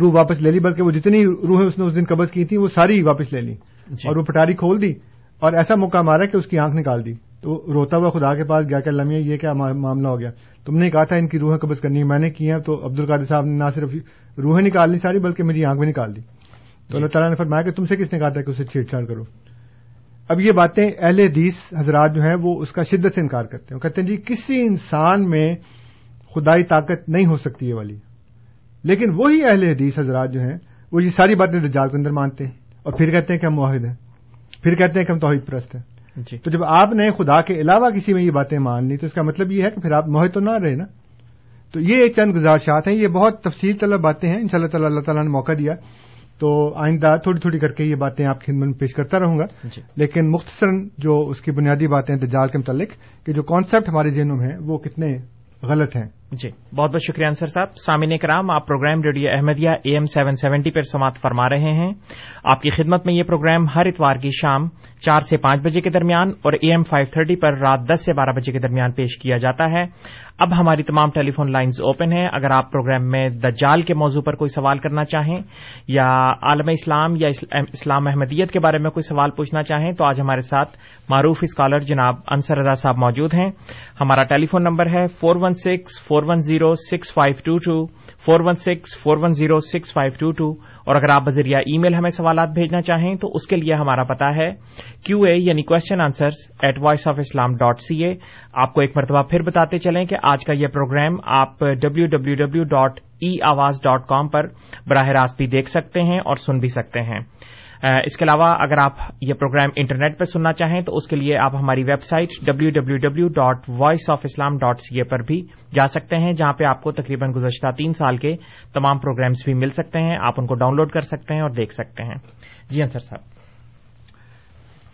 روح واپس لے لی، بلکہ وہ جتنی روحیں اس نے اس دن قبض کی تھیں، وہ ساری واپس لے لی۔ اور وہ پٹاری کھول دی اور ایسا موقع مارا کہ اس کی آنکھ نکال دی۔ تو روتا ہوا خدا کے پاس گیا کہ اللہ یہ کیا معاملہ ہو گیا۔ تم نے کہا تھا ان کی روحیں قبض کرنی ہے میں نے کی ہیں۔ تو عبد القادر صاحب نے نہ صرف روحیں نکالنی ساری بلکہ میری آنکھ بھی نکال دی۔ تو اللہ تعالیٰ نے فرمایا کہ تم سے کس نے کہا تھا کہ اسے چھیڑ چھاڑ کرو؟ اب یہ باتیں اہل حدیث حضرات جو ہیں وہ اس کا شدت سے انکار کرتے ہیں۔ کہتے ہیں جی کسی انسان میں خدائی طاقت نہیں ہو سکتی یہ والی۔ لیکن وہی اہل حدیث حضرات جو ہیں، وہ یہ ساری باتیں دجال کے اندر مانتے ہیں۔ اور پھر کہتے ہیں کہ ہم معاہد ہیں۔ پھر کہتے ہیں کہ ہم توحید پرست ہیں۔ جی۔ تو جب آپ نے خدا کے علاوہ کسی میں یہ باتیں مان لی تو اس کا مطلب یہ ہے کہ پھر آپ معاہد تو نہ رہے نا۔ تو یہ چند گزارشات ہیں۔ یہ بہت تفصیل طلب باتیں ہیں۔ ان شاء اللہ تعالیٰ اللہ تعالیٰ نے موقع دیا۔ تو آئندہ تھوڑی تھوڑی کر کے یہ باتیں آپ کی خدمت میں پیش کرتا رہوں گا۔ جی۔ لیکن مختصراً جو اس کی بنیادی باتیں دجال کے متعلق کہ جو کانسیپٹ ہمارے ذہنوں میں ہیں وہ کتنے غلط ہیں۔ جی بہت بہت شکریہ انصر صاحب۔ سامعین کرام آپ programme radio Ahmadiyya A M seven seventy پر سماعت فرما رہے ہیں۔ آپ کی خدمت میں یہ پروگرام ہر اتوار کی شام چار سے پانچ بجے کے درمیان اور اے ایم فائیو تھرٹی پر رات دس سے بارہ بجے کے درمیان پیش کیا جاتا ہے۔ اب ہماری تمام ٹیلی فون لائنز اوپن ہیں۔ اگر آپ پروگرام میں دجال کے موضوع پر کوئی سوال کرنا چاہیں یا عالم اسلام یا اسلام احمدیت کے بارے میں کوئی سوال پوچھنا چاہیں تو آج ہمارے ساتھ معروف اسکالر جناب انصر رضا صاحب موجود ہیں۔ ہمارا ٹیلی فون نمبر ہے four one six four four one zero six five two two, four one six four one zero six five two two, اور اگر آپ بذریعہ ای میل ہمیں سوالات بھیجنا چاہیں تو اس کے لیے ہمارا پتا ہے کیو اے یعنی question answers at voice of Islam dot C A آپ کو ایک مرتبہ پھر بتاتے چلیں کہ آج کا یہ پروگرام آپ W W W dot e آواز ڈاٹ کام پر براہ راست بھی دیکھ سکتے ہیں اور سن بھی سکتے ہیں۔ اس کے علاوہ اگر آپ یہ پروگرام انٹرنیٹ پہ سننا چاہیں تو اس کے لیے آپ ہماری website W W W dot voice of Islam dot C A پر بھی جا سکتے ہیں، جہاں پہ آپ کو تقریباً گزشتہ تین سال کے تمام پروگرامس بھی مل سکتے ہیں۔ آپ ان کو ڈاؤن لوڈ کر سکتے ہیں اور دیکھ سکتے ہیں۔ جی انصر صاحب۔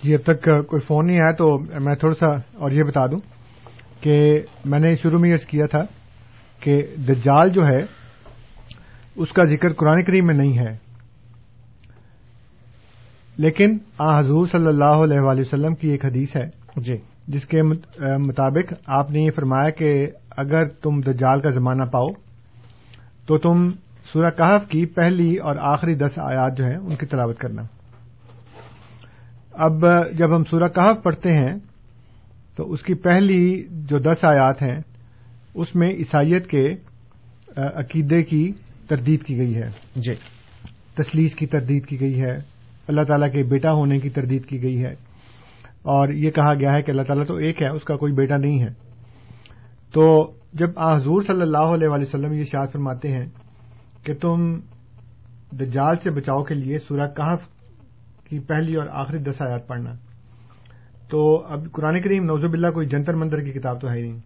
جی اب تک کوئی فون نہیں آیا تو میں تھوڑا سا اور یہ بتا دوں کہ میں نے شروع میں یہ کیا تھا کہ دجال جو ہے، اس کا ذکر قرآن کریم میں نہیں ہے۔ لیکن آ حضور صلی اللہ علیہ وآلہ وسلم کی ایک حدیث ہے جی۔ جس کے مطابق آپ نے یہ فرمایا کہ اگر تم دجال کا زمانہ پاؤ تو تم سورہ کہف کی پہلی اور آخری دس آیات جو ہیں ان کی تلاوت کرنا۔ اب جب ہم سورہ کہف پڑھتے ہیں تو اس کی پہلی جو دس آیات ہیں اس میں عیسائیت کے عقیدے کی تردید کی گئی ہے۔ جی۔ تسلیس کی تردید کی گئی ہے۔ اللہ تعالیٰ کے بیٹا ہونے کی تردید کی گئی ہے۔ اور یہ کہا گیا ہے کہ اللہ تعالیٰ تو ایک ہے، اس کا کوئی بیٹا نہیں ہے۔ تو جب حضور صلی اللہ علیہ وآلہ وسلم یہ شاد فرماتے ہیں کہ تم دجال سے بچاؤ کے لیے سورہ کہف کی پہلی اور آخری دس آیات پڑھنا۔ تو اب قرآن کریم نوزب باللہ کوئی جنتر منتر کی کتاب تو ہے ہی نہیں۔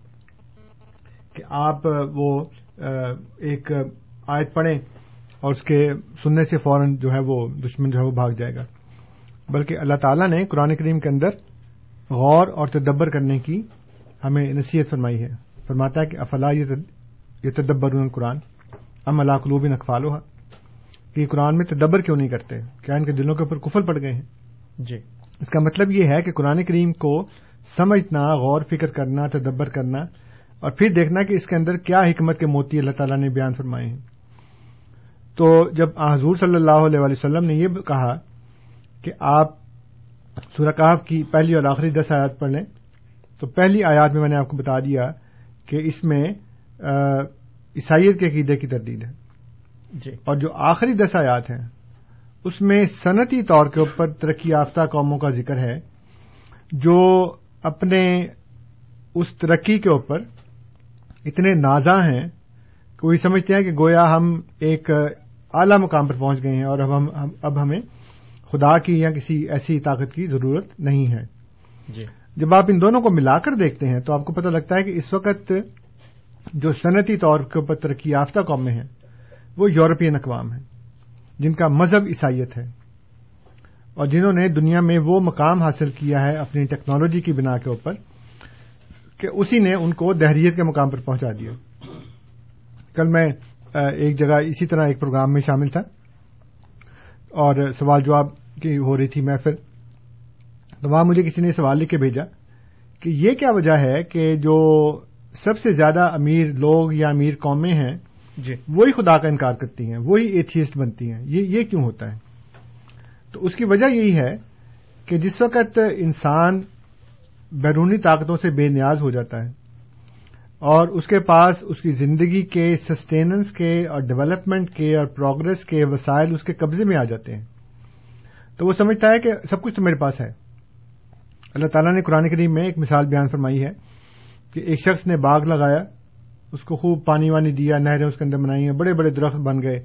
کہ آپ وہ ایک آیت پڑھیں اور اس کے سننے سے فوراً جو ہے وہ دشمن جو ہے وہ بھاگ جائے گا۔ بلکہ اللہ تعالیٰ نے قرآن کریم کے اندر غور اور تدبر کرنے کی ہمیں نصیحت فرمائی ہے۔ فرماتا ہے کہ افلا یہ تدبر قرآن ام اللہ قلوب اقفال ہوا کہ یہ قرآن میں تدبر کیوں نہیں کرتے؟ کیا ان کے دلوں کے اوپر کفل پڑ گئے ہیں؟ جی۔ اس کا مطلب یہ ہے کہ قرآن کریم کو سمجھنا غور فکر کرنا تدبر کرنا اور پھر دیکھنا کہ اس کے اندر کیا حکمت کے موتی اللہ تعالیٰ نے بیان فرمائے ہیں۔ تو جب حضور صلی اللہ علیہ وسلم نے یہ کہا کہ آپ سورکاف کی پہلی اور آخری دس آیات پڑھ لیں تو پہلی آیات میں میں نے آپ کو بتا دیا کہ اس میں عیسائیت کے عقیدے کی تردید ہے۔ جی۔ اور جو آخری دس آیات ہیں اس میں صنعتی طور کے اوپر ترقی یافتہ قوموں کا ذکر ہے جو اپنے اس ترقی کے اوپر اتنے نازاں ہیں کہ وہی سمجھتے ہیں کہ گویا ہم ایک اعلی مقام پر پہنچ گئے ہیں اور اب ہم اب ہمیں خدا کی یا کسی ایسی طاقت کی ضرورت نہیں ہے۔ جی۔ جب آپ ان دونوں کو ملا کر دیکھتے ہیں تو آپ کو پتہ لگتا ہے کہ اس وقت جو صنعتی طور کے اوپر ترقی یافتہ قومیں ہیں وہ یورپین اقوام ہیں جن کا مذہب عیسائیت ہے۔ اور جنہوں نے دنیا میں وہ مقام حاصل کیا ہے اپنی ٹیکنالوجی کی بنا کے اوپر کہ اسی نے ان کو دہریت کے مقام پر پہنچا دیا۔ کل میں ایک جگہ اسی طرح ایک پروگرام میں شامل تھا۔ اور سوال جواب کی ہو رہی تھی محفل۔ تو وہاں مجھے کسی نے سوال لکھ کے بھیجا کہ یہ کیا وجہ ہے کہ جو سب سے زیادہ امیر لوگ یا امیر قومیں ہیں جی۔ وہی خدا کا انکار کرتی ہیں وہی ایتھیسٹ بنتی ہیں۔ یہ یہ کیوں ہوتا ہے؟ تو اس کی وجہ یہی ہے کہ جس وقت انسان بیرونی طاقتوں سے بے نیاز ہو جاتا ہے اور اس کے پاس اس کی زندگی کے سسٹیننس کے اور ڈیولپمنٹ کے اور پروگرس کے وسائل اس کے قبضے میں آ جاتے ہیں۔ تو وہ سمجھتا ہے کہ سب کچھ تو میرے پاس ہے۔ اللہ تعالیٰ نے قرآن کریم میں ایک مثال بیان فرمائی ہے کہ ایک شخص نے باغ لگایا، اس کو خوب پانی وانی دیا، نہریں اس کے اندر بنائی ہیں بڑے بڑے درخت بن گئے۔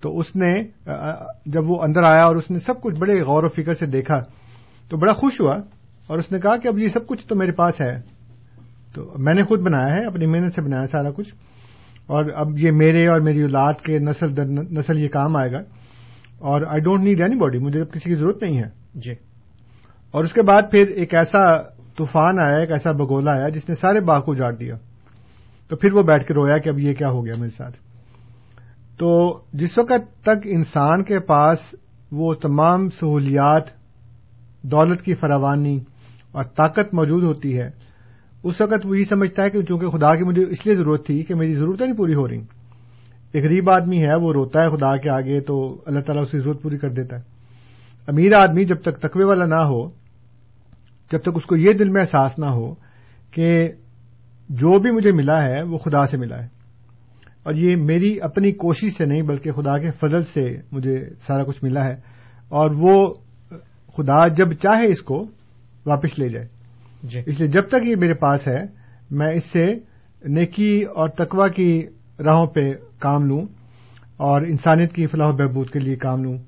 تو اس نے جب وہ اندر آیا اور اس نے سب کچھ بڑے غور و فکر سے دیکھا تو بڑا خوش ہوا اور اس نے کہا کہ اب یہ سب کچھ تو میرے پاس ہے۔ تو میں نے خود بنایا ہے اپنی محنت سے بنایا سارا کچھ۔ اور اب یہ میرے اور میری اولاد کے نسل در نسل یہ کام آئے گا۔ اور I don't need anybody مجھے اب کسی کی ضرورت نہیں ہے۔ جی۔ اور اس کے بعد پھر ایک ایسا طوفان آیا ایک ایسا بگولا آیا جس نے سارے باغ کو اجاڑ دیا۔ تو پھر وہ بیٹھ کے رویا کہ اب یہ کیا ہو گیا میرے ساتھ۔ تو جس وقت تک انسان کے پاس وہ تمام سہولیات دولت کی فراوانی اور طاقت موجود ہوتی ہے اس وقت وہ یہ سمجھتا ہے کہ چونکہ خدا کی مجھے اس لیے ضرورت تھی کہ میری ضرورتیں نہیں پوری ہو رہی۔ ایک غریب آدمی ہے، وہ روتا ہے خدا کے آگے تو اللہ تعالیٰ اس کی ضرورت پوری کر دیتا ہے۔ امیر آدمی جب تک تقوی والا نہ ہو، جب تک اس کو یہ دل میں احساس نہ ہو کہ جو بھی مجھے ملا ہے، وہ خدا سے ملا ہے۔ اور یہ میری اپنی کوشش سے نہیں، بلکہ خدا کے فضل سے مجھے سارا کچھ ملا ہے۔ اور وہ خدا جب چاہے اس کو واپس لے جائے۔ جی۔ اس لیے جب تک یہ میرے پاس ہے میں اس سے نیکی اور تقوا کی راہوں پہ کام لوں اور انسانیت کی فلاح و بہبود کے لیے کام لوں۔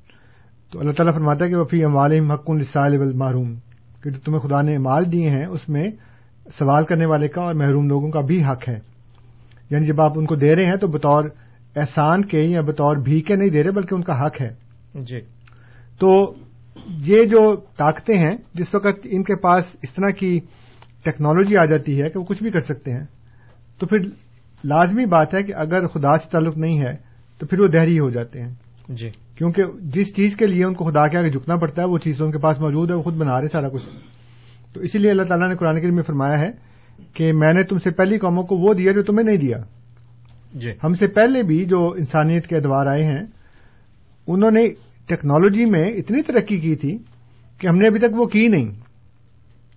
تو اللہ تعالیٰ فرماتا ہے کہ وفی اموالم حق السال معروم کہ جو تمہیں خدا نے مال دیے ہیں اس میں سوال کرنے والے کا اور محروم لوگوں کا بھی حق ہے۔ یعنی جب آپ ان کو دے رہے ہیں تو بطور احسان کے یا بطور بھی کے نہیں دے رہے بلکہ ان کا حق ہے۔ جی۔ تو یہ جو طاقتیں ہیں جس وقت ان کے پاس اس طرح کی ٹیکنالوجی آ جاتی ہے کہ وہ کچھ بھی کر سکتے ہیں تو پھر لازمی بات ہے کہ اگر خدا سے تعلق نہیں ہے تو پھر وہ دہری ہو جاتے ہیں۔ جی۔ کیونکہ جس چیز کے لیے ان کو خدا کے آگے جھکنا پڑتا ہے وہ چیز ان کے پاس موجود ہے وہ خود بنا رہے سارا کچھ۔ تو اسی لیے اللہ تعالیٰ نے قرآن کریم میں فرمایا ہے کہ میں نے تم سے پہلی قوموں کو وہ دیا جو تمہیں نہیں دیا۔ جی۔ ہم سے پہلے بھی جو انسانیت کے ادوار آئے ہیں انہوں نے ٹیکنالوجی میں اتنی ترقی کی تھی کہ ہم نے ابھی تک وہ کی نہیں۔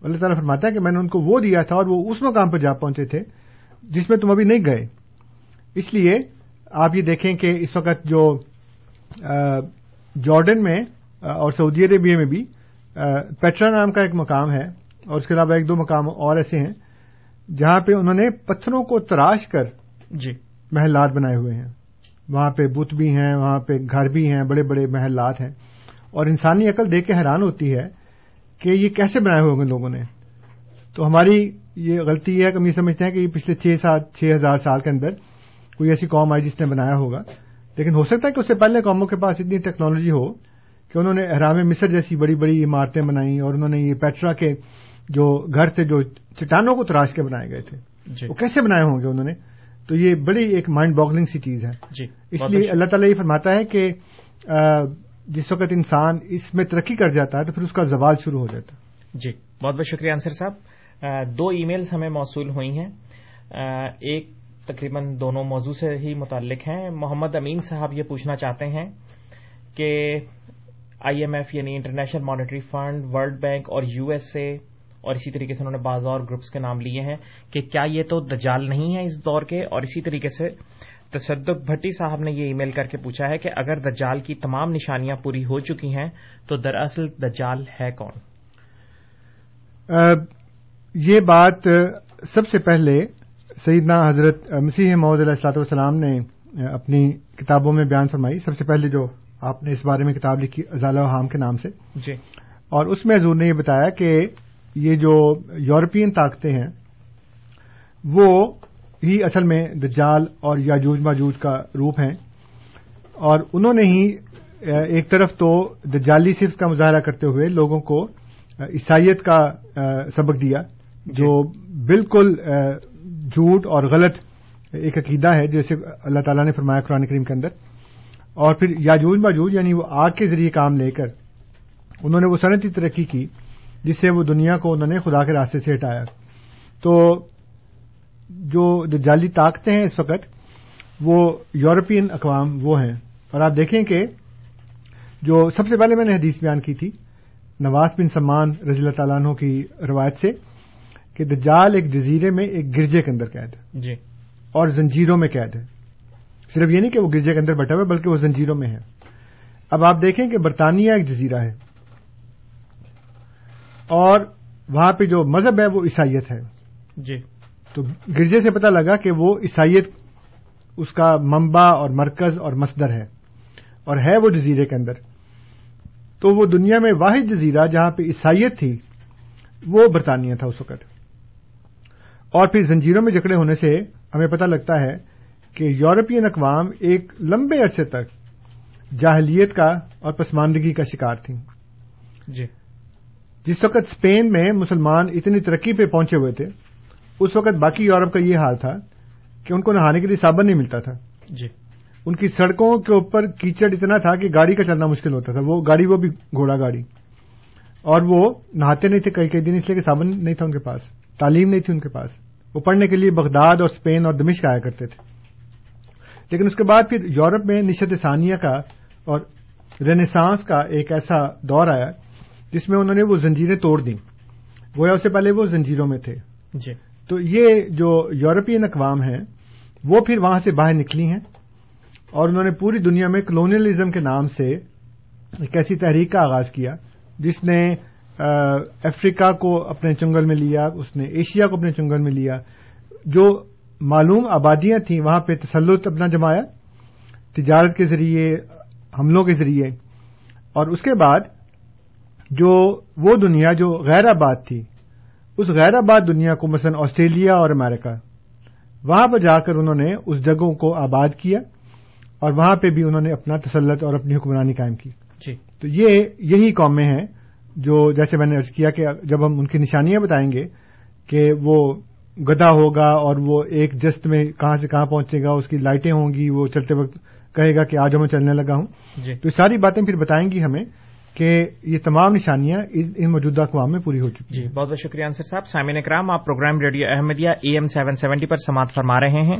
اللہ تعالیٰ فرماتا ہے کہ میں نے ان کو وہ دیا تھا اور وہ اس مقام پر جا پہنچے تھے جس میں تم ابھی نہیں گئے۔ اس لیے آپ یہ دیکھیں کہ اس وقت جو جارڈن میں اور سعودی عربیہ میں بھی پیٹرا نام کا ایک مقام ہے اور اس کے علاوہ ایک دو مقام اور ایسے ہیں جہاں پہ انہوں نے پتھروں کو تراش کر جی۔ محلات بنائے ہوئے ہیں۔ وہاں پہ بت بھی ہیں وہاں پہ گھر بھی ہیں بڑے بڑے محلات ہیں۔ اور انسانی عقل دیکھ کے حیران ہوتی ہے کہ یہ کیسے بنائے ہوئے گے لوگوں نے۔ تو ہماری یہ غلطی ہے کہ ہم یہ سمجھتے ہیں کہ یہ پچھلے چھ سات چھ ہزار سال کے اندر کوئی ایسی قوم آئی جس نے بنایا ہوگا۔ لیکن ہو سکتا ہے کہ اس سے پہلے قوموں کے پاس اتنی ٹیکنالوجی ہو کہ انہوں نے احرام مصر جیسی بڑی بڑی عمارتیں بنائی اور انہوں نے یہ پیٹرا کے جو گھر تھے جو چٹانوں کو تراش کے بنائے گئے تھے۔ جی۔ وہ کیسے بنائے ہوں گے انہوں نے؟ تو یہ بڑی ایک مائنڈ باگلنگ سی چیز ہے۔ جی اس لیے بہت اللہ تعالیٰ یہ فرماتا ہے کہ جس وقت انسان اس میں ترقی کر جاتا ہے تو پھر اس کا زوال شروع ہو جاتا ہے۔ جی بہت بہت شکریہ انصر صاحب۔ دو ای میلز ہمیں موصول ہوئی ہیں۔ ایک تقریباً دونوں موضوع سے ہی متعلق ہیں۔ محمد امین صاحب یہ پوچھنا چاہتے ہیں کہ آئی ایم ایف یعنی international monetary fund world bank اور یو ایس اے اور اسی طریقے سے انہوں نے بعض اور گروپس کے نام لیے ہیں کہ کیا یہ تو دجال نہیں ہے اس دور کے؟ اور اسی طریقے سے تصدق بھٹی صاحب نے یہ ای میل کر کے پوچھا ہے کہ اگر دجال کی تمام نشانیاں پوری ہو چکی ہیں تو دراصل دجال ہے کون؟ آ، یہ بات سب سے پہلے سیدنا حضرت مسیح محمد علیہ السلاط والسلام نے اپنی کتابوں میں بیان فرمائی۔ سب سے پہلے جو آپ نے اس بارے میں کتاب لکھی ازالہ حام کے نام سے۔ جی۔ اور اس میں حضور نے یہ بتایا کہ یہ جو یورپین طاقتیں ہیں وہ ہی اصل میں دجال اور یاجوج ماجوج کا روپ ہیں۔ اور انہوں نے ہی ایک طرف تو دجالی صرف کا مظاہرہ کرتے ہوئے لوگوں کو عیسائیت کا سبق دیا جو بالکل جھوٹ اور غلط ایک عقیدہ ہے جیسے اللہ تعالیٰ نے فرمایا قرآن کریم کے اندر۔ اور پھر یاجوج ماجوج یعنی وہ آگ کے ذریعے کام لے کر انہوں نے وہ صنعتی ترقی کی۔ جس سے وہ دنیا کو انہوں نے خدا کے راستے سے ہٹایا۔ تو جو جعلی طاقتیں ہیں اس وقت وہ یورپین اقوام وہ ہیں۔ اور آپ دیکھیں کہ جو سب سے پہلے میں نے حدیث بیان کی تھی نواز بن سلمان رضی اللہ تعالیٰ عنہ کی روایت سے کہ دجال ایک جزیرے میں ایک گرجے کے اندر قید ہے۔ جی۔ اور زنجیروں میں قید ہے۔ صرف یہ نہیں کہ وہ گرجے کے اندر بیٹھا ہوا ہے بلکہ وہ زنجیروں میں ہے۔ اب آپ دیکھیں کہ برطانیہ ایک جزیرہ ہے۔ اور وہاں پہ جو مذہب ہے وہ عیسائیت ہے۔ جی۔ تو گرجے سے پتہ لگا کہ وہ عیسائیت اس کا منبع اور مرکز اور مصدر ہے اور ہے وہ جزیرے کے اندر۔ تو وہ دنیا میں واحد جزیرہ جہاں پہ عیسائیت تھی وہ برطانیہ تھا اس وقت۔ اور پھر زنجیروں میں جکڑے ہونے سے ہمیں پتہ لگتا ہے کہ یورپین اقوام ایک لمبے عرصے تک جاہلیت کا اور پسماندگی کا شکار تھیں۔ جی۔ جس وقت اسپین میں مسلمان اتنی ترقی پہ پہنچے ہوئے تھے اس وقت باقی یورپ کا یہ حال تھا کہ ان کو نہانے کے لیے صابن نہیں ملتا تھا۔ جی۔ ان کی سڑکوں کے اوپر کیچڑ اتنا تھا کہ گاڑی کا چلنا مشکل ہوتا تھا۔ وہ گاڑی وہ بھی گھوڑا گاڑی۔ اور وہ نہاتے نہیں تھے کئی کئی دن اس لیے کہ صابن نہیں تھا ان کے پاس تعلیم نہیں تھی ان کے پاس۔ وہ پڑھنے کے لیے بغداد اور اسپین اور دمشق آیا کرتے تھے۔ لیکن اس کے بعد پھر یورپ میں نشت ثانیہ کا اور رینیسانس کا ایک ایسا دور آیا جس میں انہوں نے وہ زنجیریں توڑ دیں۔ گویا اس سے پہلے وہ زنجیروں میں تھے۔ جی۔ تو یہ جو یورپین اقوام ہیں وہ پھر وہاں سے باہر نکلی ہیں اور انہوں نے پوری دنیا میں کلونیلزم کے نام سے ایک ایسی تحریک کا آغاز کیا جس نے افریقہ کو اپنے چنگل میں لیا اس نے ایشیا کو اپنے چنگل میں لیا۔ جو معلوم آبادیاں تھیں وہاں پہ تسلط اپنا جمایا تجارت کے ذریعے حملوں کے ذریعے۔ اور اس کے بعد جو وہ دنیا جو غیر آباد تھی اس غیر آباد دنیا کو مثلا آسٹریلیا اور امریکہ وہاں پر جا کر انہوں نے اس جگہوں کو آباد کیا اور وہاں پہ بھی انہوں نے اپنا تسلط اور اپنی حکمرانی قائم کی۔ جی۔ تو یہ یہی قومیں ہیں جو جیسے میں نے ارض کیا کہ جب ہم ان کی نشانیاں بتائیں گے کہ وہ گدا ہوگا اور وہ ایک جست میں کہاں سے کہاں پہنچے گا اس کی لائٹیں ہوں گی وہ چلتے وقت کہے گا کہ آج میں چلنے لگا ہوں۔ جی۔ تو ساری باتیں پھر بتائیں گی ہمیں کہ یہ تمام نشانیاں ان موجودہ اقوام میں پوری ہو چکی جی ہیں۔ بہت بہت شکریہ انصر صاحب۔ سامعین اکرام آپ programme radio Ahmadiyya A M seven seventy پر سماعت فرما رہے ہیں۔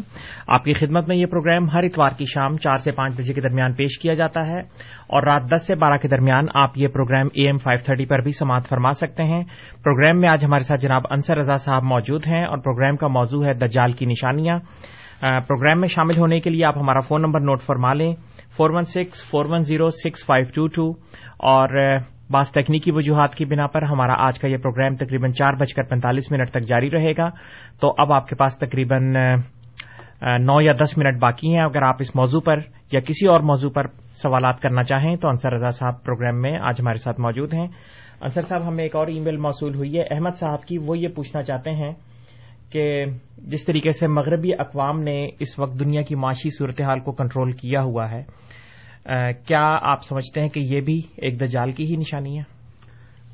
آپ کی خدمت میں یہ پروگرام ہر اتوار کی شام چار سے پانچ بجے کے درمیان پیش کیا جاتا ہے اور رات دس سے بارہ کے درمیان آپ یہ programme A M five thirty پر بھی سماعت فرما سکتے ہیں۔ پروگرام میں آج ہمارے ساتھ جناب انصر رضا صاحب موجود ہیں اور پروگرام کا موضوع ہے دجال کی نشانیاں۔ پروگرام میں شامل ہونے کے لیے آپ ہمارا فون نمبر نوٹ فرما لیں۔ Four one six, four one zero, six five two two اور بعض تکنیکی وجوہات کی بنا پر ہمارا آج کا یہ پروگرام تقریباً چار بج کر پینتالیس منٹ تک جاری رہے گا۔ تو اب آپ کے پاس تقریباً نو یا دس منٹ باقی ہیں۔ اگر آپ اس موضوع پر یا کسی اور موضوع پر سوالات کرنا چاہیں تو انصر رضا صاحب پروگرام میں آج ہمارے ساتھ موجود ہیں۔ انصر صاحب، ہمیں ایک اور ای میل موصول ہوئی ہے۔ احمد صاحب کی وہ یہ پوچھنا چاہتے ہیں کہ جس طریقے سے مغربی اقوام نے اس وقت دنیا کی معاشی صورتحال کو کنٹرول کیا ہوا ہے۔ کیا آپ سمجھتے ہیں کہ یہ بھی ایک دجال کی ہی نشانی ہے؟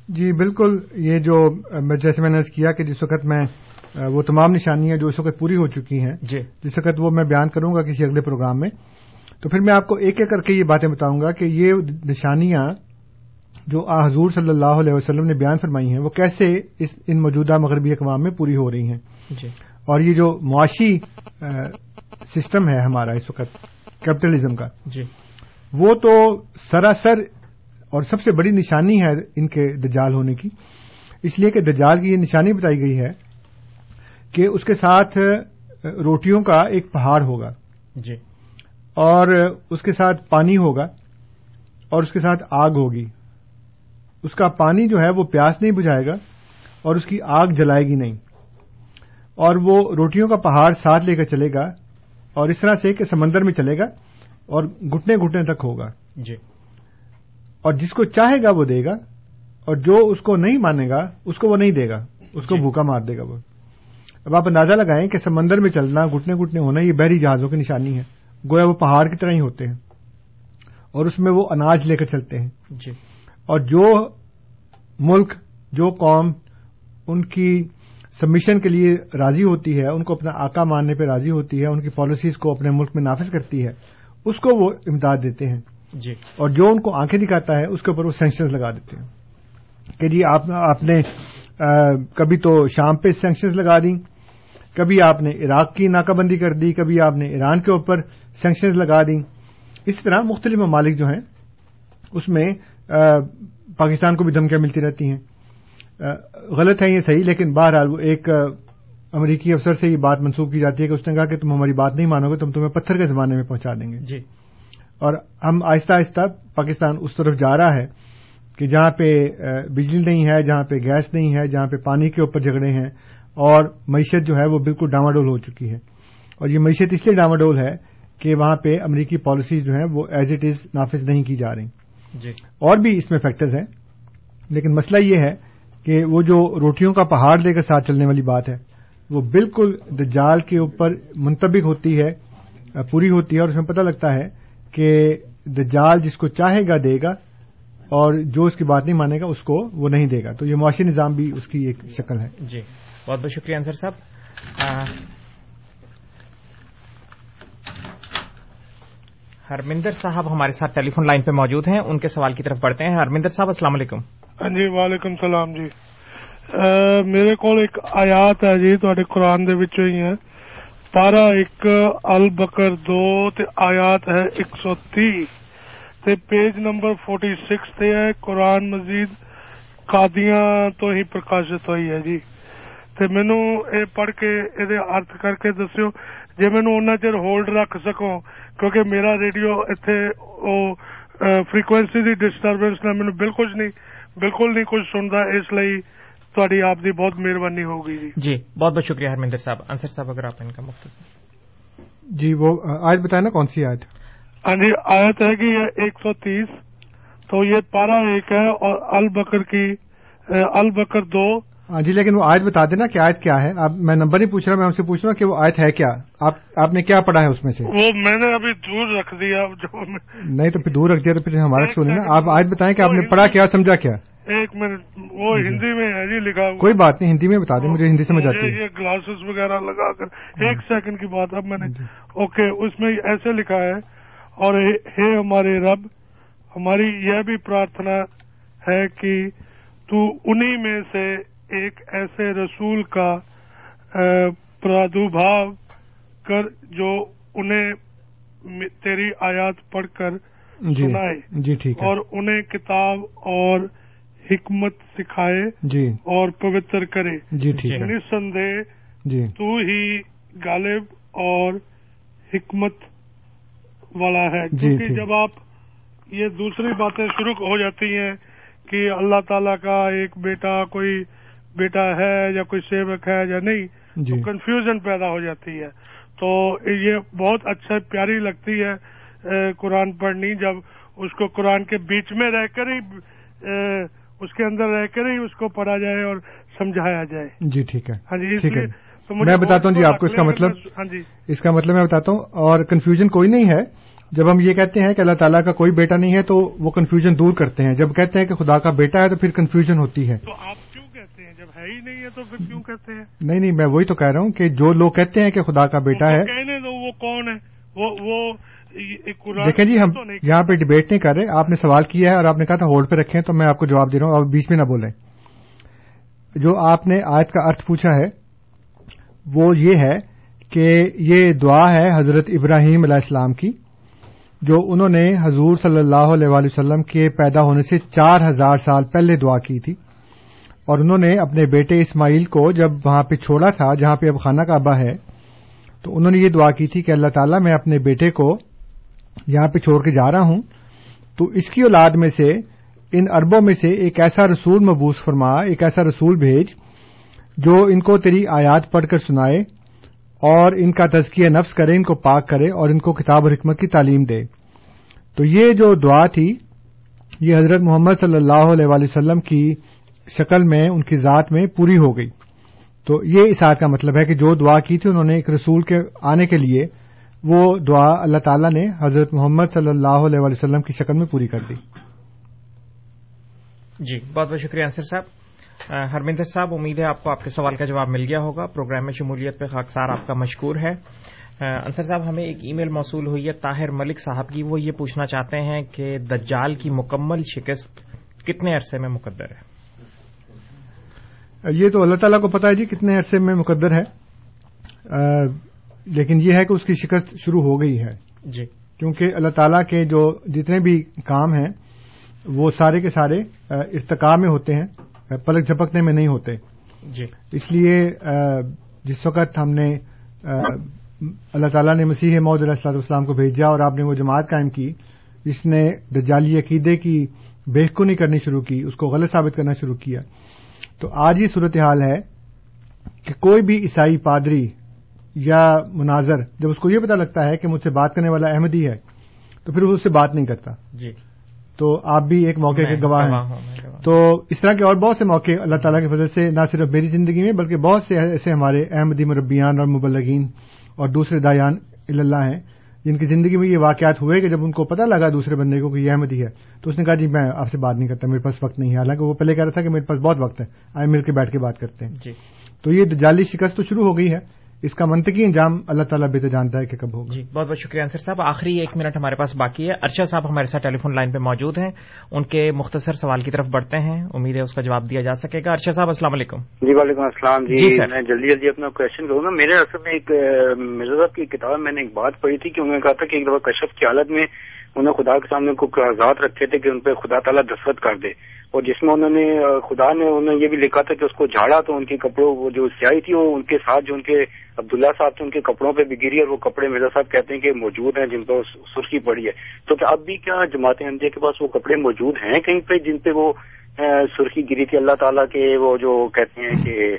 جی بالکل۔ یہ جو جیسے میں نے کیا کہ جس وقت میں وہ تمام نشانیاں جو اس وقت پوری ہو چکی ہیں جی۔ جس وقت وہ میں بیان کروں گا کسی اگلے پروگرام میں تو پھر میں آپ کو ایک ایک کر کے یہ باتیں بتاؤں گا کہ یہ نشانیاں جو حضور صلی اللہ علیہ وسلم نے بیان فرمائی ہیں وہ کیسے اس ان موجودہ مغربی اقوام میں پوری ہو رہی ہیں۔ جی۔ اور یہ جو معاشی سسٹم ہے ہمارا اس وقت کیپٹلزم کا جی۔ وہ تو سراسر اور سب سے بڑی نشانی ہے ان کے دجال ہونے کی۔ اس لیے کہ دجال کی یہ نشانی بتائی گئی ہے کہ اس کے ساتھ روٹیوں کا ایک پہاڑ ہوگا۔ جی۔ اور اس کے ساتھ پانی ہوگا اور اس کے ساتھ آگ ہوگی۔ اس کا پانی جو ہے وہ پیاس نہیں بجھائے گا اور اس کی آگ جلائے گی نہیں۔ اور وہ روٹیوں کا پہاڑ ساتھ لے کر چلے گا اور اس طرح سے کہ سمندر میں چلے گا۔ اور گھٹنے گھٹنے تک ہوگا۔ جی۔ اور جس کو چاہے گا وہ دے گا اور جو اس کو نہیں مانے گا اس کو وہ نہیں دے گا۔ اس کو جی۔ بھوکا مار دے گا وہ۔ اب آپ اندازہ لگائیں کہ سمندر میں چلنا گھٹنے گھٹنے ہونا یہ بحری جہازوں کی نشانی ہے۔ گویا وہ پہاڑ کی طرح ہی ہوتے ہیں۔ اور اس میں وہ اناج لے کر چلتے ہیں۔ جی۔ اور جو ملک جو قوم ان کی سبمیشن کے لیے راضی ہوتی ہے ان کو اپنا آقا ماننے پہ راضی ہوتی ہے ان کی پالیسیز کو اپنے ملک میں نافذ کرتی ہے اس کو وہ امداد دیتے ہیں۔ جی۔ اور جو ان کو آنکھیں دکھاتا ہے اس کے اوپر وہ سینکشنز لگا دیتے ہیں۔ کہ جی آپ آپ نے کبھی تو شام پہ سینکشنز لگا دیں کبھی آپ نے عراق کی ناکہ بندی کر دی کبھی آپ نے ایران کے اوپر سینکشنز لگا دیں۔ اسی طرح مختلف ممالک جو ہیں اس میں پاکستان کو بھی دھمکیاں ملتی رہتی ہیں۔ غلط ہے یہ صحیح لیکن بہرحال وہ ایک امریکی افسر سے یہ بات منسوخ کی جاتی ہے کہ اس نے کہا کہ تم ہماری بات نہیں مانو گے تم تمہیں پتھر کے زمانے میں پہنچا دیں گے۔ جی۔ اور ہم آہستہ آہستہ پاکستان اس طرف جا رہا ہے کہ جہاں پہ بجلی نہیں ہے جہاں پہ گیس نہیں ہے جہاں پہ پانی کے اوپر جھگڑے ہیں اور معیشت جو ہے وہ بالکل ڈاواڈول ہو چکی ہے۔ اور یہ معیشت اس لیے ڈاواڈول ہے کہ وہاں پہ امریکی پالیسیز جو ہیں وہ ایز اٹ از نافذ نہیں کی جا رہی۔ جی۔ اور بھی اس میں فیکٹرز ہیں لیکن مسئلہ یہ ہے کہ وہ جو روٹیوں کا پہاڑ لے کر ساتھ چلنے والی بات ہے وہ بالکل دجال کے اوپر منتبک ہوتی ہے پوری ہوتی ہے اور اس میں پتہ لگتا ہے کہ دجال جس کو چاہے گا دے گا اور جو اس کی بات نہیں مانے گا اس کو وہ نہیں دے گا۔ تو یہ معاشی نظام بھی اس کی ایک شکل ہے۔ جی بہت بہت شکریہ انصر صاحب۔ ہرمندر صاحب ہمارے ساتھ ٹیلی فون لائن پہ موجود ہیں۔ ان کے سوال کی طرف بڑھتے ہیں۔ ہرمندر صاحب السلام علیکم۔ ہاں جی وعلیکم السلام جی۔ میرے کو ایک آیات ہے جی تے قرآن دے وچوں ہی ہے پارا ایک البکر دو تے آیات ہے ایک سو تی تے پیج نمبر فورٹی سکس تے ہے قرآن مزید قادیاں تو ہی پرکاشت ہوئی ہے جی تے مینو اے پڑھ کے اے ارتھ کر کے دسیو جے مینو اُنہ چر ہولڈ رکھ سکوں کیونکہ میرا ریڈیو اتنے فریکوینسی دی ڈسٹربنس نے مینو بالکل نہیں بالکل نہیں کچھ سنتا اس لیے تاری آپ دی بہت مہربانی ہوگی جی جی بہت بہت شکریہ ہرمندر صاحب انصر صاحب اگر آپ ان کا مختصر جی وہ آیت بتائیں نا کون سی آیت ہاں جی آیت ہے کہ یہ ایک سو تیس تو یہ پارا ایک ہے اور البکر کی البکر دو ہاں جی لیکن وہ آیت بتا دینا کہ آیت کیا ہے آپ میں نمبر نہیں پوچھ رہا میں آپ سے پوچھ رہا ہوں کہ وہ آیت ہے کیا آپ آپ نے کیا پڑھا ہے اس میں سے وہ میں نے ابھی دور رکھ دیا جو نہیں تو پھر دور رکھ دیا تو پھر ہمارا سنیں نا آپ آیت بتائیں کہ آپ نے پڑھا کیا سمجھا کیا ایک منٹ وہ ہندی میں ہے جی لکھا کوئی بات نہیں ہندی میں بتا دیں مجھے ہندی سمجھ آتی ہے۔ یہ گلاسز وغیرہ لگا کر۔ ایک سیکنڈ کی بات اب میں نے اوکے اس میں ایسے لکھا ہے اور ہے ہمارے رب ہماری یہ بھی پرارتھنا ہے کہ تو انہی میں سے ایک ایسے رسول کا پرادھاؤ کر جو انہیں تیری آیات پڑھ کر سنائے۔ جی ٹھیک اور انہیں کتاب اور حکمت سکھائے جی۔ اور پوتر کرے۔ جی ٹھیک ہے۔ نسندہ جی۔ تو ہی غالب اور حکمت والا ہے۔ جی، کیونکہ۔ جب آپ یہ دوسری باتیں شروع ہو جاتی ہیں کہ اللہ تعالی کا ایک بیٹا کوئی بیٹا ہے یا کوئی سیوک ہے یا نہیں جی۔ تو کنفیوژن پیدا ہو جاتی ہے۔ تو یہ بہت اچھا پیاری لگتی ہے قرآن پڑھنی۔ جب اس کو قرآن کے بیچ میں رہ کر ہی اس کے اندر رہ کر ہی اس کو پڑھا جائے اور سمجھایا جائے۔ جی ٹھیک ہے۔ ہاں جی ٹھیک ہے۔ میں بتاتا ہوں جی آپ کو اس کا مطلب ہاں جی۔ اس کا مطلب میں بتاتا ہوں۔ اور کنفیوژن کوئی نہیں ہے۔ جب ہم یہ کہتے ہیں کہ اللہ تعالیٰ کا کوئی بیٹا نہیں ہے تو وہ کنفیوژن دور کرتے ہیں۔ جب کہتے ہیں کہ خدا کا بیٹا ہے تو پھر کنفیوژن ہوتی ہے۔ تو آپ کیوں کہتے ہیں؟ جب ہے ہی نہیں ہے تو پھر کیوں کہتے ہیں؟ نہیں نہیں میں وہی تو کہہ رہا ہوں کہ جو لوگ کہتے ہیں کہ خدا کا بیٹا ہے۔ کہنے دو وہ کون ہے؟ وہ دیکھیں جی ہم یہاں پہ ڈبیٹ نہیں کر رہے آپ نے سوال کیا ہے اور آپ نے کہا تھا ہولڈ پہ رکھیں تو میں آپ کو جواب دے رہا ہوں آپ بیچ میں نہ بولیں۔ جو آپ نے آیت کا ارتھ پوچھا ہے وہ یہ ہے کہ یہ دعا ہے حضرت ابراہیم علیہ السلام کی جو انہوں نے حضور صلی اللہ علیہ وآلہ وسلم کے پیدا ہونے سے چار ہزار سال پہلے دعا کی تھی۔ اور انہوں نے اپنے بیٹے اسماعیل کو جب وہاں پہ چھوڑا تھا جہاں پہ اب خانہ کعبہ ہے تو انہوں نے یہ دعا کی تھی کہ اللہ تعالیٰ میں اپنے بیٹے کو یہاں پہ چھوڑ کے جا رہا ہوں، تو اس کی اولاد میں سے، ان اربوں میں سے ایک ایسا رسول مبوس فرما، ایک ایسا رسول بھیج، جو ان کو تیری آیات پڑھ کر سنائے اور ان کا تزکیہ نفس کرے، ان کو پاک کرے اور ان کو کتاب اور حکمت کی تعلیم دے۔ تو یہ جو دعا تھی، یہ حضرت محمد صلی اللہ علیہ وآلہ وسلم کی شکل میں، ان کی ذات میں پوری ہو گئی۔ تو یہ اس آیت کا مطلب ہے کہ جو دعا کی تھی، انہوں نے ایک رسول کے آنے کے لیے وہ دعا اللہ تعالیٰ نے حضرت محمد صلی اللہ علیہ وسلم کی شکل میں پوری کر دی۔ جی بہت بہت شکریہ انصر صاحب۔ ہرمندر صاحب امید ہے آپ کو آپ کے سوال کا جواب مل گیا ہوگا۔ پروگرام میں شمولیت پہ خاکسار آپ کا مشکور ہے۔ انصر صاحب ہمیں ایک ای میل موصول ہوئی ہے طاہر ملک صاحب کی۔ وہ یہ پوچھنا چاہتے ہیں کہ دجال کی مکمل شکست کتنے عرصے میں مقدر ہے؟ یہ تو اللہ تعالیٰ کو پتا ہے جی کتنے عرصے میں مقدر ہے۔ لیکن یہ ہے کہ اس کی شکست شروع ہو گئی ہے۔ جی۔ کیونکہ اللہ تعالیٰ کے جو جتنے بھی کام ہیں وہ سارے کے سارے ارتقاء میں ہوتے ہیں پلک جھپکنے میں نہیں ہوتے۔ جی۔ اس لیے جس وقت ہم نے اللہ تعالیٰ نے مسیح مود علیہ السلاط والسلام کو بھیجا اور آپ نے وہ جماعت قائم کی جس نے دجالی عقیدے کی بےخونی کرنی شروع کی اس کو غلط ثابت کرنا شروع کیا۔ تو آج یہ صورتحال ہے کہ کوئی بھی عیسائی پادری یا مناظر جب اس کو یہ پتا لگتا ہے کہ مجھ سے بات کرنے والا احمدی ہے تو پھر وہ اس سے بات نہیں کرتا۔ جی۔ تو آپ بھی ایک موقع کے گواہ ہیں۔ تو اس طرح کے اور بہت سے موقع اللہ تعالیٰ کی فضل سے نہ صرف میری زندگی میں بلکہ بہت سے ایسے ہمارے احمدی مربیان اور مبلغین اور دوسرے دایان اللہ ہیں جن کی زندگی میں یہ واقعات ہوئے کہ جب ان کو پتہ لگا دوسرے بندے کو کہ یہ احمدی ہے تو اس نے کہا جی میں آپ سے بات نہیں کرتا میرے پاس وقت نہیں ہے۔ حالانکہ وہ پہلے کہہ رہا تھا کہ میرے پاس بہت وقت ہے آئے مل کے بیٹھ کے بات کرتے ہیں۔ جی۔ تو یہ جعلی شکست تو شروع ہو گئی ہے اس کا منطقی انجام اللہ تعالیٰ بہتر جانتا ہے کہ کب ہوگا۔ جی بہت بہت شکریہ انصر صاحب۔ آخری ایک منٹ ہمارے پاس باقی ہے۔ ارشد صاحب ہمارے ساتھ ٹیلی فون لائن پہ موجود ہیں۔ ان کے مختصر سوال کی طرف بڑھتے ہیں۔ امید ہے اس کا جواب دیا جا سکے گا۔ ارشد صاحب السلام علیکم۔ جی وعلیکم السلام۔ جی, جی سر۔ میں جلدی جلدی اپنا کوشچن کروں گا میرے اصل میں ایک مرزا صاحب کی کتاب میں میں نے ایک بات پڑھی تھی کہ انہوں نے کہا تھا کہ ایک دفعہ کشف کی حالت میں انہیں خدا کے سامنے کاغذات رکھے تھے کہ ان پہ خدا تعالیٰ دستخط کر دے۔ اور جس میں انہوں نے خدا نے انہوں نے یہ بھی لکھا تھا کہ اس کو جھاڑا تو ان کے کپڑوں وہ جو سیاہی تھی وہ ان کے ساتھ جو ان کے عبداللہ صاحب تھے ان کے کپڑوں پہ بھی گری اور وہ کپڑے مرزا صاحب کہتے ہیں کہ موجود ہیں جن پہ وہ سرخی پڑی ہے۔ تو کیا اب بھی کیا جماعت احمدیہ کے پاس وہ کپڑے موجود ہیں کہیں پہ جن پہ وہ سرخی گری تھی؟ اللہ تعالیٰ کے وہ جو کہتے ہیں کہ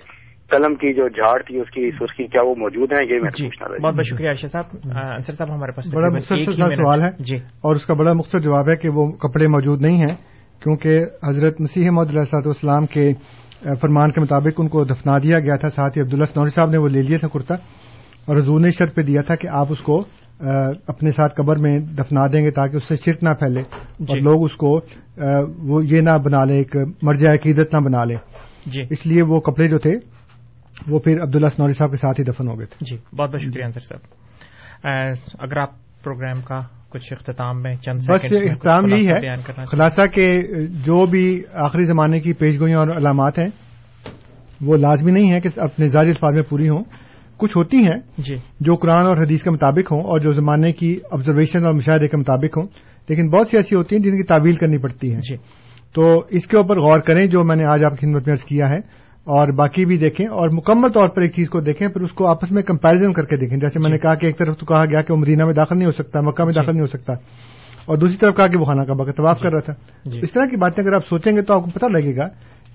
قلم کی جو جھاڑ تھی اس کی سرخی کیا وہ موجود ہیں؟ یہ میں جی پوچھنا تھا۔ بہت بہت شکریہ ارشد صاحب۔ انصر صاحب ہمارے پاس بڑا مختصر سوال ہے۔ جی۔ اور اس کا بڑا مختصر جواب ہے کہ وہ کپڑے موجود نہیں ہیں۔ کیونکہ حضرت مسیح محمد علیہ صلاح والسلام کے فرمان کے مطابق ان کو دفنا دیا گیا تھا ساتھ ہی عبداللہ سنوری صاحب نے وہ لے لیا تھا کرتا اور حضور نے شرط پہ دیا تھا کہ آپ اس کو اپنے ساتھ قبر میں دفنا دیں گے تاکہ اس سے شرک نہ پھیلے اور جی۔ لوگ اس کو وہ یہ نہ بنا لیں ایک مرجع عقیدت نہ بنا لیں جی۔ اس لیے وہ کپڑے جو تھے وہ پھر عبداللہ سنوری صاحب کے ساتھ ہی دفن ہو گئے تھے۔ جی بہت بہت شکریہ انصر صاحب۔ اگر آپ پروگرام کا کچھ اختتام میں چند بس اختتام یہی ہے۔ خلاصہ کہ جو بھی آخری زمانے کی پیشگوئیاں اور علامات ہیں وہ لازمی نہیں ہے کہ اپنے ظاہری الفاظ میں پوری ہوں۔ کچھ ہوتی ہیں جی۔ جو قرآن اور حدیث کے مطابق ہوں اور جو زمانے کی آبزرویشن اور مشاہدے کے مطابق ہوں۔ لیکن بہت سی ایسی ہوتی ہیں جن کی تعویل کرنی پڑتی ہے جی۔ تو اس کے اوپر غور کریں جو میں نے آج آپ کی خدمت میں عرض کیا ہے۔ اور باقی بھی دیکھیں اور مکمل طور پر ایک چیز کو دیکھیں پھر اس کو آپس میں کمپیرزن کر کے دیکھیں۔ جیسے میں نے کہا کہ ایک طرف تو کہا گیا کہ وہ مدینہ میں داخل نہیں ہو سکتا مکہ میں داخل نہیں ہو سکتا۔ اور دوسری طرف کہا کہ وہ خانہ کعبہ کا طواف کر رہا تھا۔ جی۔ اس طرح کی باتیں اگر آپ سوچیں گے تو آپ کو پتہ لگے گا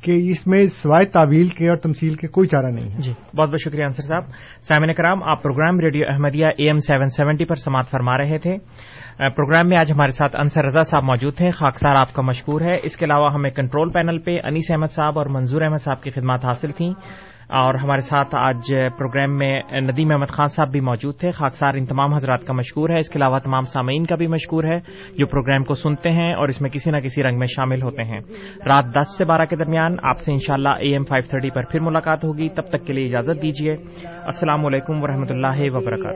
کہ اس میں سوائے تعویل کے اور تمثیل کے کوئی چارہ نہیں ہے۔ جی۔ بہت بہت شکریہ انصر صاحب۔ سامعین کرام آپ programme radio Ahmadiyya A M seven seventy پر سماعت فرما رہے تھے۔ پروگرام میں آج ہمارے ساتھ انصر رضا صاحب موجود تھے خاکسار آپ کا مشکور ہے۔ اس کے علاوہ ہمیں کنٹرول پینل پہ انیس احمد صاحب اور منظور احمد صاحب کی خدمات حاصل تھیں اور ہمارے ساتھ آج پروگرام میں ندیم احمد خان صاحب بھی موجود تھے۔ خاکسار ان تمام حضرات کا مشکور ہے۔ اس کے علاوہ تمام سامعین کا بھی مشکور ہے جو پروگرام کو سنتے ہیں اور اس میں کسی نہ کسی رنگ میں شامل ہوتے ہیں۔ رات دس سے بارہ کے درمیان آپ سے انشاءاللہ اے ایم فائیو تھرٹی پر پھر ملاقات ہوگی۔ تب تک کے لیے اجازت دیجیے السلام علیکم ورحمۃ اللہ وبرکاتہ۔